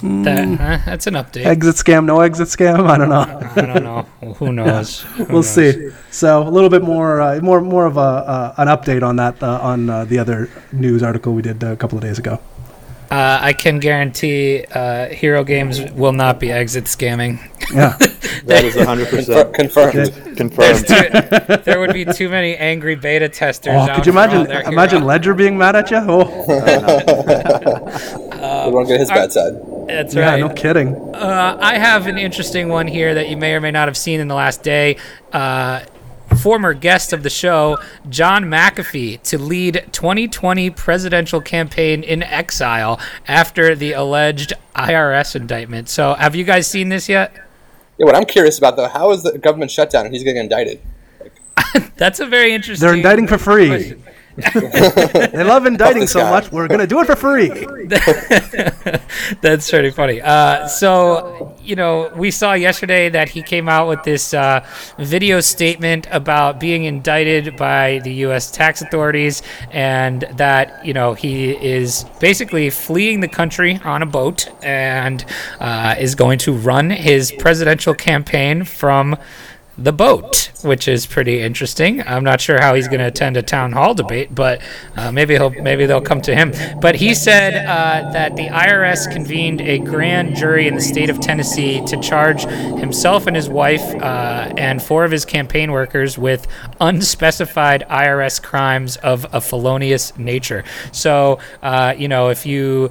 That, uh, that's an update. exit scam, no exit scam. I don't know. I don't know. Who knows? Who we'll knows? see. So a little bit more, uh, more, more of a uh, an update on that uh, on uh, the other news article we did a couple of days ago. Uh, I can guarantee uh, Hxro Games will not be exit scamming. Yeah, that is hundred percent confirmed. Confirmed. too, there would be too many angry beta testers. oh, out could you imagine imagine Hero- Ledger being mad at you? Oh, we won't get his bad side. That's yeah, right. no kidding. Uh, I have an interesting one here that you may or may not have seen in the last day. Uh, former guest of the show, John McAfee, to lead 2020 presidential campaign in exile after the alleged IRS indictment. So, have you guys seen this yet? Yeah, what I'm curious about though, how is the government shutdown and he's getting indicted? That's a very interesting. They're indicting for free. question. They love indicting this so guy. much, we're going to do it for free. That's pretty funny. Uh, so, you know, we saw yesterday that he came out with this uh, video statement about being indicted by the U.S. tax authorities and that, you know, he is basically fleeing the country on a boat and uh, is going to run his presidential campaign from the boat, which is pretty interesting. I'm not sure how he's going to attend a town hall debate, but uh, maybe he'll maybe they'll come to him. But he said uh, that the IRS convened a grand jury in the state of Tennessee to charge himself and his wife uh, and four of his campaign workers with unspecified IRS crimes of a felonious nature. So, uh, you know, if you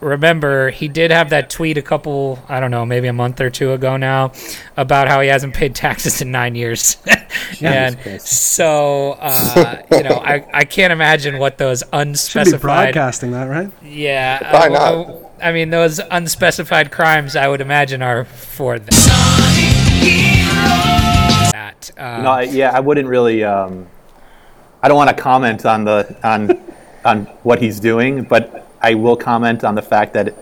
remember he did have that tweet a couple i don't know maybe a month or two ago now about how he hasn't paid taxes in nine years and so uh, you know I, I can't imagine what those Should be unspecified broadcasting that, right? yeah Why uh, not? I mean those unspecified crimes i would imagine are for them that uh, No, yeah, I wouldn't really. Um, I don't want to comment on the on on what he's doing, but I will comment on the fact that,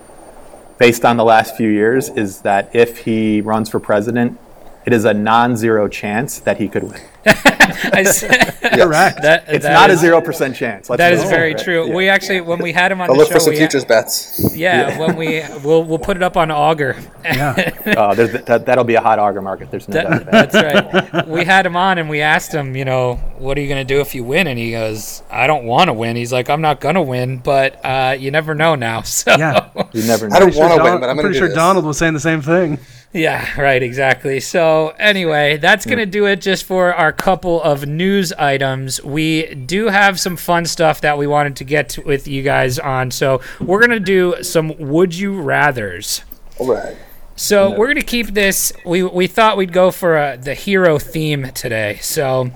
based on the last few years, is that if he runs for president, it is a non-zero chance that he could win. Correct. that, It's that not is- a zero percent chance. Let's that be is clear, very right? true. Yeah. We actually, when we had him on I'll the look show, for some we futures bets. Yeah, when we we'll we'll put it up on Augur. Yeah. Uh, there's, that, that'll be a hot Augur market. There's no doubt That, about it. that's right. We had him on and we asked him, you know, what are you going to do if you win? And he goes, I don't want to win. He's like, I'm not going to win, but uh, you never know now. So Yeah. You never I don't want to Don- win, but I'm I'm going pretty to do sure this. Donald was saying the same thing. Yeah, right, exactly. So, anyway, that's going to do it just for our couple of news items. We do have some fun stuff that we wanted to get to with you guys on. So, we're going to do some would you rathers. All right. So, we're going to keep this. We, we thought we'd go for uh the hero theme today. So,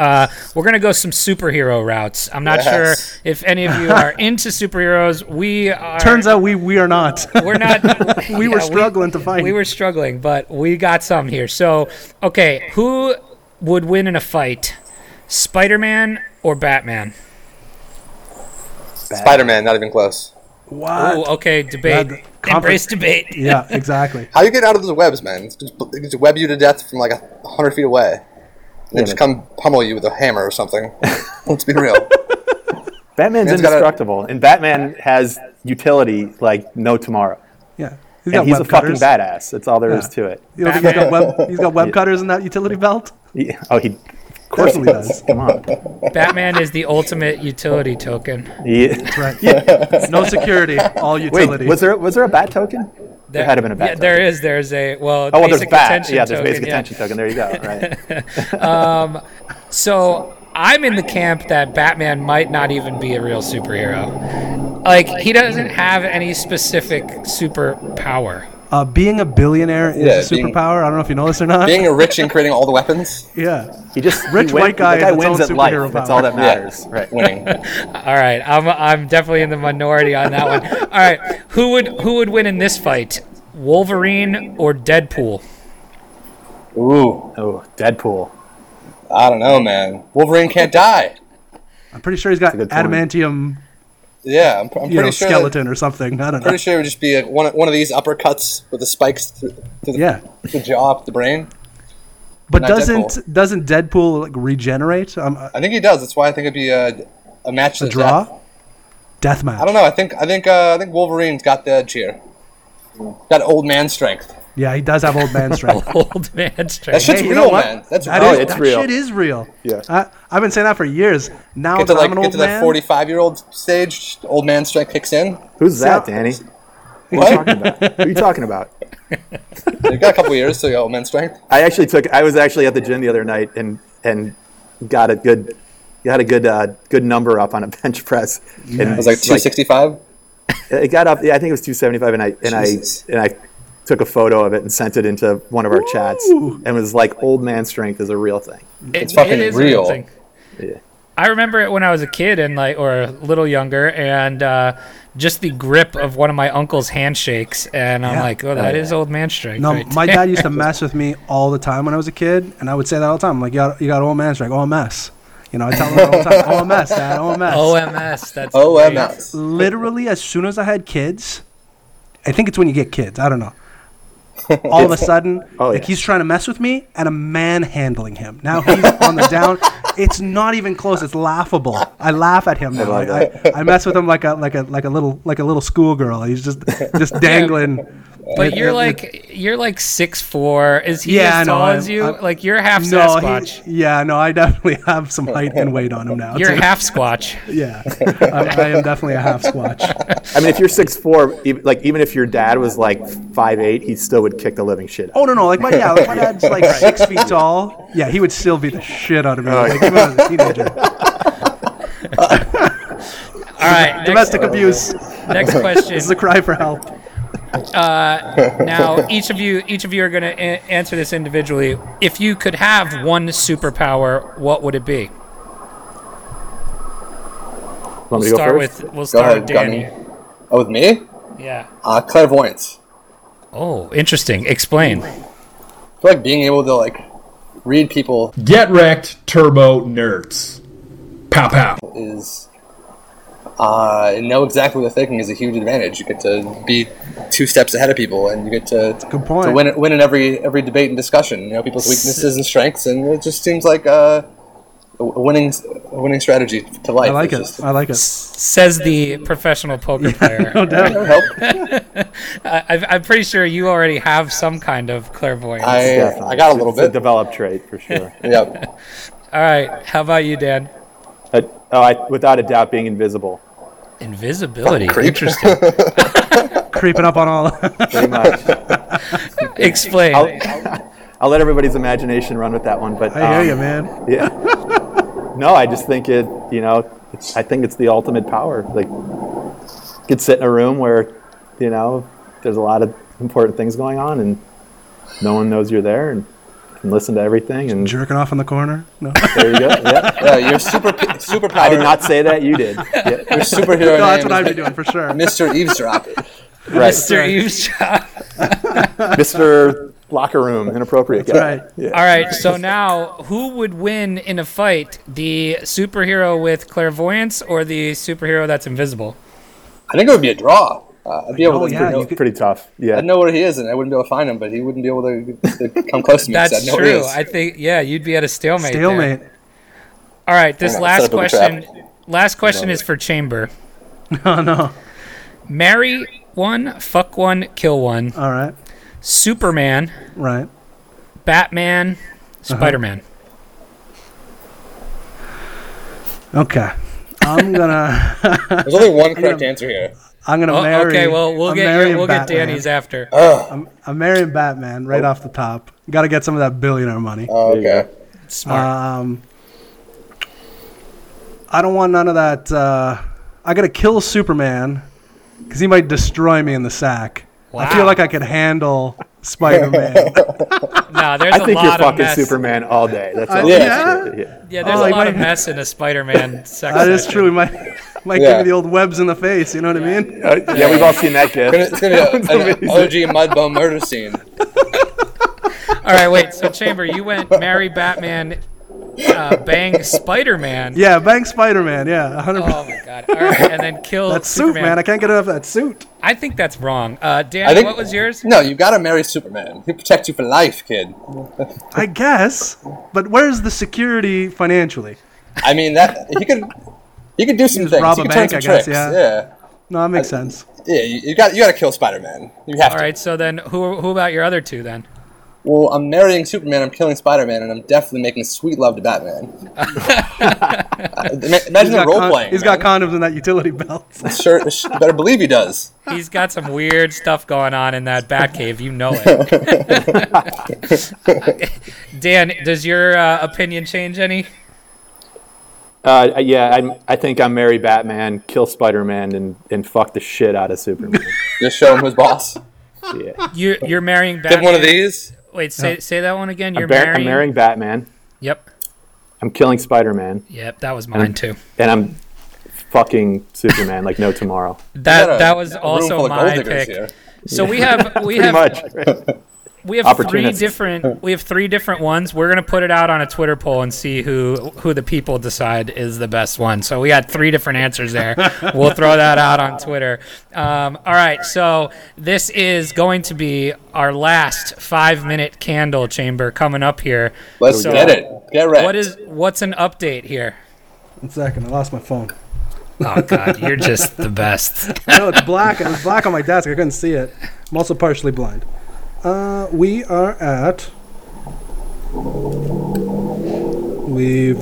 uh, we're going to go some superhero routes. I'm not Yes. sure if any of you are into superheroes. We are. Turns out we we are not. we're not. we were yeah, struggling to find. we were struggling, but we got some here. So, okay, who would win in a fight, Spider-Man or Batman? Spider Man, not even close. what? Oh, okay, debate. Yeah, Embrace debate. Yeah, exactly. How you get out of those webs, man? It's just, they just web you to death from like a hundred feet away. And they just come pummel you with a hammer or something. Let's be real. Batman's Man's gotta- indestructible, and Batman has utility like no tomorrow. Yeah. He's And he's a web fucking badass. That's all there is Yeah. to it. You don't he's got web, he's got web cutters in that utility belt? He- oh, he. Of course he does. does. Come on. Batman is the ultimate utility token. He- Right. No security, all utility. Wait, was there was there a bat token? There had to have been a bat Yeah, token. there is. There's a well. Oh, well, there's bat. Yeah, there's token, basic yeah. attention token. There you go. Right. Um, so I'm in the camp that Batman might not even be a real superhero. Like he doesn't have any specific superpower. Uh, being a billionaire is Yeah, a being- superpower. I don't know if you know this or not. Being a rich and creating all the weapons, yeah. He just he Rich white guy The guy wins at life. superhero That's all that Yeah. matters. Right. winning. All right, I'm I'm definitely in the minority on that one. All right, who would who would win in this fight? Wolverine or Deadpool? Ooh, Oh, Deadpool. I don't know, man. Wolverine can't die. I'm pretty sure he's got good point. adamantium, Yeah, I'm, I'm you know, pretty sure. That, skeleton or something. I don't know. pretty sure it would just be a, one of- one of these uppercuts with the spikes through, through the, Yeah. the jaw up the brain. But doesn't Deadpool. doesn't Deadpool like regenerate? Um, a I think he does. That's why I think it'd be a, a match to the draw? death. Death match. I don't know. I think I think uh, I think Wolverine's got the edge here. Got old man strength. Yeah, he does have old man strength. Old man That strength. shit's Hey, you know what? man. That's That real. is- it's that real. shit is real. Yeah. I, I've been saying that for years. Now Get that to I'm like an get old to that man, 45 year old stage. Old man strength kicks in. Who's that, So- Danny? Who are you What? talking about? Who are you talking about? You got a couple years, so you got old man strength. I actually took. I was actually at the gym the other night and and got a good got a good uh, good number up on a bench press. And It was like 265. it got up. Yeah, I think it was 275, and I and Jesus. I and I took a photo of it and sent it into one of our chats, Ooh. and was like, "Old man strength is a real thing." It's fucking a real. thing. Yeah. I remember it when I was a kid and like, or a little younger, and uh, just the grip of one of my uncle's handshakes, and I'm Yeah. like, oh, that is old man strength. No, right my there. dad used to mess with me all the time when I was a kid, and I would say that all the time. I'm like, you got, you got old man strength, oh, a. You know, I tell them all the time, OMS, Dad, OMS. OMS. That's Oh, great. OMS. Literally, as soon as I had kids, I think it's when you get kids. I don't know. All of a sudden, Oh, like yeah. he's trying to mess with me, and I'm manhandling him. Now he's on the down. It's not even close. It's laughable. I laugh at him now. I, I, I mess with him like a like a like a little like a little schoolgirl. He's just just dangling. But you're like you're like six four. Is he Yeah, as tall I'm- as you? I'm- like you're half No, Sasquatch. he, yeah, no, I definitely have some height and weight on him now. you're too. half Squatch. yeah, I, I am definitely a half squatch. I mean, if you're six four, even, like even if your dad was like five eight, he still would kick the living shit. out. Oh no, no, like my yeah, like my dad's like six feet tall. Yeah, he would still beat the shit out of me, Oh, like even as a teenager. All right. Next, Domestic abuse. next question. This is a cry for help. Now each of you each of you are going to a- answer this individually. If you could have one superpower, what would it be? Want We'll me to go start first? with we'll Go start ahead, with Danny. Oh, with me? Yeah. Uh, clairvoyance. Oh, interesting. Explain. I feel like being able to like read people Get wrecked, turbo nerds. Pow pow. is uh, know exactly what they're thinking is a huge advantage. You get to be two steps ahead of people, and you get to Good point. to win win in every every debate and discussion. You know people's weaknesses and strengths, and it just seems like uh, a winning a winning strategy to life. I like it. Just- I like it. Says the professional poker player. No doubt. It'll help. I, I've- I'm pretty sure you already have some kind of clairvoyance. I Definitely. I got a little It's a bit. developed trait for sure. Yep. All right. How about you, Dan? Uh, oh, I, without a doubt, being invisible, Invisibility. Creep. Interesting. Creeping up on all. pretty much. Explain. I'll, I'll let everybody's imagination run with that one, but I hear um, you, man. Yeah. no, I just think it. You know, it's, I think it's the ultimate power. Like, you could sit in a room where, you know, there's a lot of important things going on, and no one knows you're there, and can listen to everything. And Jerking off in the corner. No, there you go. Yeah. Yeah, your super superpower. I did not say that. You did. Yeah. Your superhero no that's name what I'd be is doing for sure. Mr. Eavesdrop. Right. Mr. Eavesdrop. Mr. Locker Room, inappropriate guy. Right. Yeah. All right. So now, who would win in a fight? The superhero with clairvoyance or the superhero that's invisible? I think it would be a draw. Uh, I'd be able Oh, to. yeah, know, could- Pretty tough. Yeah. I'd know where he is, and I wouldn't be able to find him, but he wouldn't be able to, to come close to me. That's I'd know where he true. is. I think. Yeah, you'd be at a stalemate. there. Stalemate. All right. This on, last set up question. Last question is for Chamber. No, no. Marry one, fuck one, kill one. All right. Superman, Right. Batman, Spider-Man. Okay. I'm gonna. There's only one correct answer here. I'm gonna Oh, marry. okay. Well, we'll I'm get marrying we'll get Danny's after. Oh, I'm marrying Batman right off the top. Got to get some of that billionaire money. oh okay. Smart. Um, I don't want none of that. Uh, I gotta kill Superman because he might destroy me in the sack. I feel like I could handle Spider-Man. no, there's I a think lot you're of fucking mess. Superman all day. That's Uh, all. yeah? Yeah. Yeah, there's Oh, a like lot of mess in a Spider-Man sex. that is section. true. He might might Yeah. give me the old webs in the face. You know what I mean? Uh, yeah, we've all seen that gif. It's gonna be a, an OG Mudbone murder scene. All right, wait. So Chamber, you went marry Batman, uh, bang Spider-Man. Yeah, bang Spider-Man. Yeah, 100. Oh my god! All right, and then kill that suit, man. I can't get enough of that suit. I think that's wrong. Uh, Dan, think- what was yours? No, you gotta marry Superman. He protects you for life, kid. I guess, but where's the security financially? I mean that he could he could do some Just things. rob he a could turn bank, some I guess, tricks. yeah. yeah. No, that makes sense. Yeah, you, you got you got to kill Spider Man. You have All to. right. So then, who who about your other two then? Well, I'm marrying Superman. I'm killing Spider Man, and I'm definitely making sweet love to Batman. Uh, Imagine the role con- playing. he's got condoms in that utility belt. Sure, sh- better believe he does. He's got some weird stuff going on in that Batcave. You know it. Dan, does your uh, opinion change any? Uh, yeah, I'm, I think I'm marry Batman, kill Spider-Man, and, and fuck the shit out of Superman. Just show him who's boss. yeah. You're you're marrying Give Batman. him one of these. Wait, say say that one again. You're I'm, bar- marrying. I'm marrying Batman. Yep. I'm killing Spider-Man, Yep. That was mine too. and I'm fucking Superman like no tomorrow. That that was a also full of gold my pick. here. So we have we Pretty have much. right? We have three different we have three different ones. We're gonna put it out on a Twitter poll and see who who the people decide is the best one. So we got three different answers there. we'll throw that out on Twitter. Um, all right, so this is going to be our last five minute candle chamber coming up here. Let's So get it. Get ready. What is what's an update here? One second, I lost my phone. Oh God, you're just the best. no, it's black. It was black on my desk. I couldn't see it. I'm also partially blind. Uh, we are at. We've.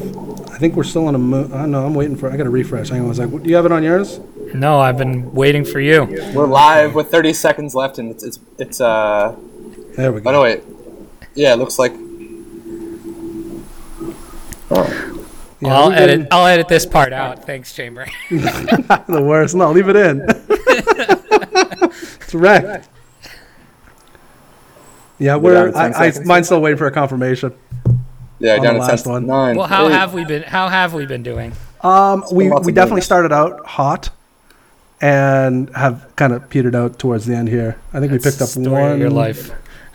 I think we're still on a. Mo- uh, no, I'm waiting for. I got to refresh. Hang on. I was like, do you have it on yours? No, I've been waiting for you. We're live with 30 seconds left, and it's it's, it's uh. There we go. Oh no, wait. Yeah, it looks like. Yeah, I'll edit. been- I'll edit this part out. Thanks, Chamber. the worst. No, leave it in. it's wrecked. Yeah, we're. to 10 I, I, mine's still waiting for a confirmation. Yeah, On down the to last 10, one. nine. Well, how eight. have we been? How have we been doing? Um, we we definitely minutes. started out hot, and have kind of petered out towards the end here. I think we picked up Story one. of your life.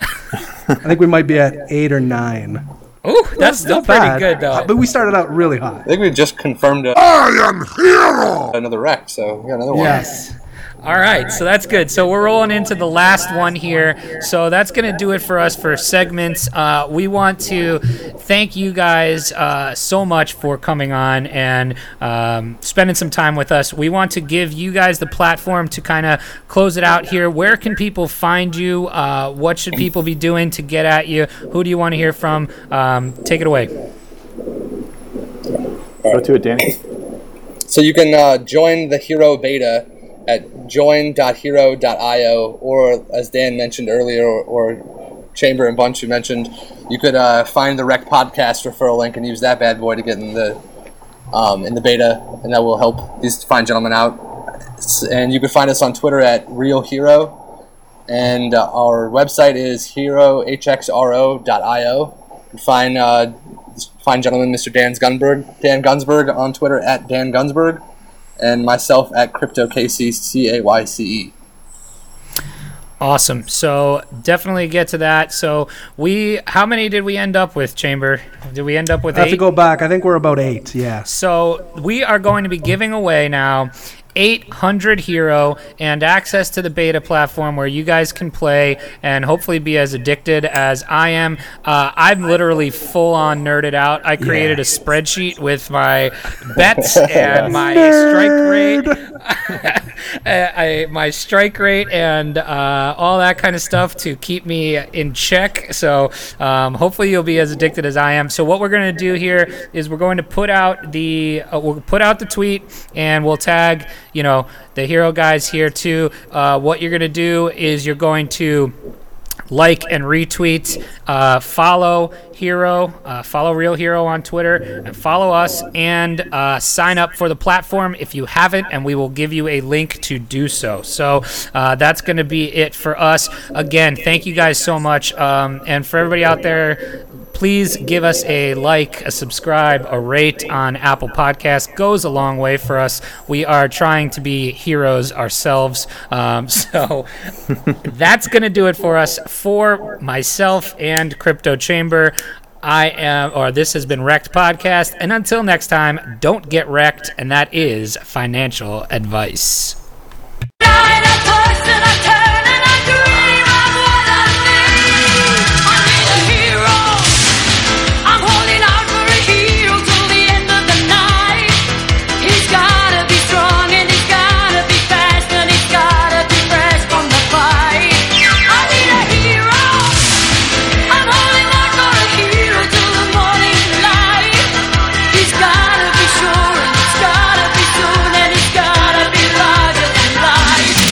I think we might be at eight or nine. Ooh, that's still pretty bad. good though. But we started out really hot. I think we just confirmed it. I am hero. Another wreck, so we got another one. Yes. All right, so that's good. So we're rolling into the last one here. So that's going to do it for us for segments. Uh, we want to thank you guys uh, so much for coming on and um, spending some time with us. We want to give you guys the platform to kind of close it out here. Where can people find you? Uh, what should people be doing to get at you? Who do you want to hear from? Um, take it away. Go to it, Danny. So you can uh, join the Hxro Beta at join.hxro.io, or as Dan mentioned earlier, or, or Chamber and Bunch you mentioned, you could uh, find the Rekt Podcast referral link and use that bad boy to get in the um, in the beta, and that will help these fine gentlemen out. And you can find us on Twitter at Real Hxro, and uh, our website is herohxro.io. You can find uh, fine gentleman, Mr. Dan Gunsberg, Dan Gunsberg on Twitter at Dan Gunsberg, and myself at CryptoKC C A Y C E. Awesome. So definitely get to that. So we, how many did we end up with, Chamber? Did we end up with I have to go back. I think we're about eight. Yeah. So we are going to be giving away now 800 Hero and access to the beta platform where you guys can play and hopefully be as addicted as I am. Uh, I'm literally full on nerded out. I created a spreadsheet with my bets and my strike rate. I, my strike rate and uh, all that kind of stuff to keep me in check. So um, hopefully you'll be as addicted as I am. So what we're going to do here is we're going to put out the uh, we'll put out the tweet and we'll tag you know the hero guys here too. Uh, what you're going to do is you're going to like and retweet, uh, follow Hxro, uh, follow Real Hxro on Twitter, and follow us, and uh, sign up for the platform if you haven't, and we will give you a link to do so. So uh, that's going to be it for us. Again, thank you guys so much, um, and for everybody out there. Please give us a like, a subscribe, a rate on Apple Podcasts. Goes a long way for us. We are trying to be heroes ourselves. Um, so that's going to do it for us for myself and Crypto Chamber. I am, or this has been Rekt Podcast. And until next time, don't get wrecked. And that is financial advice.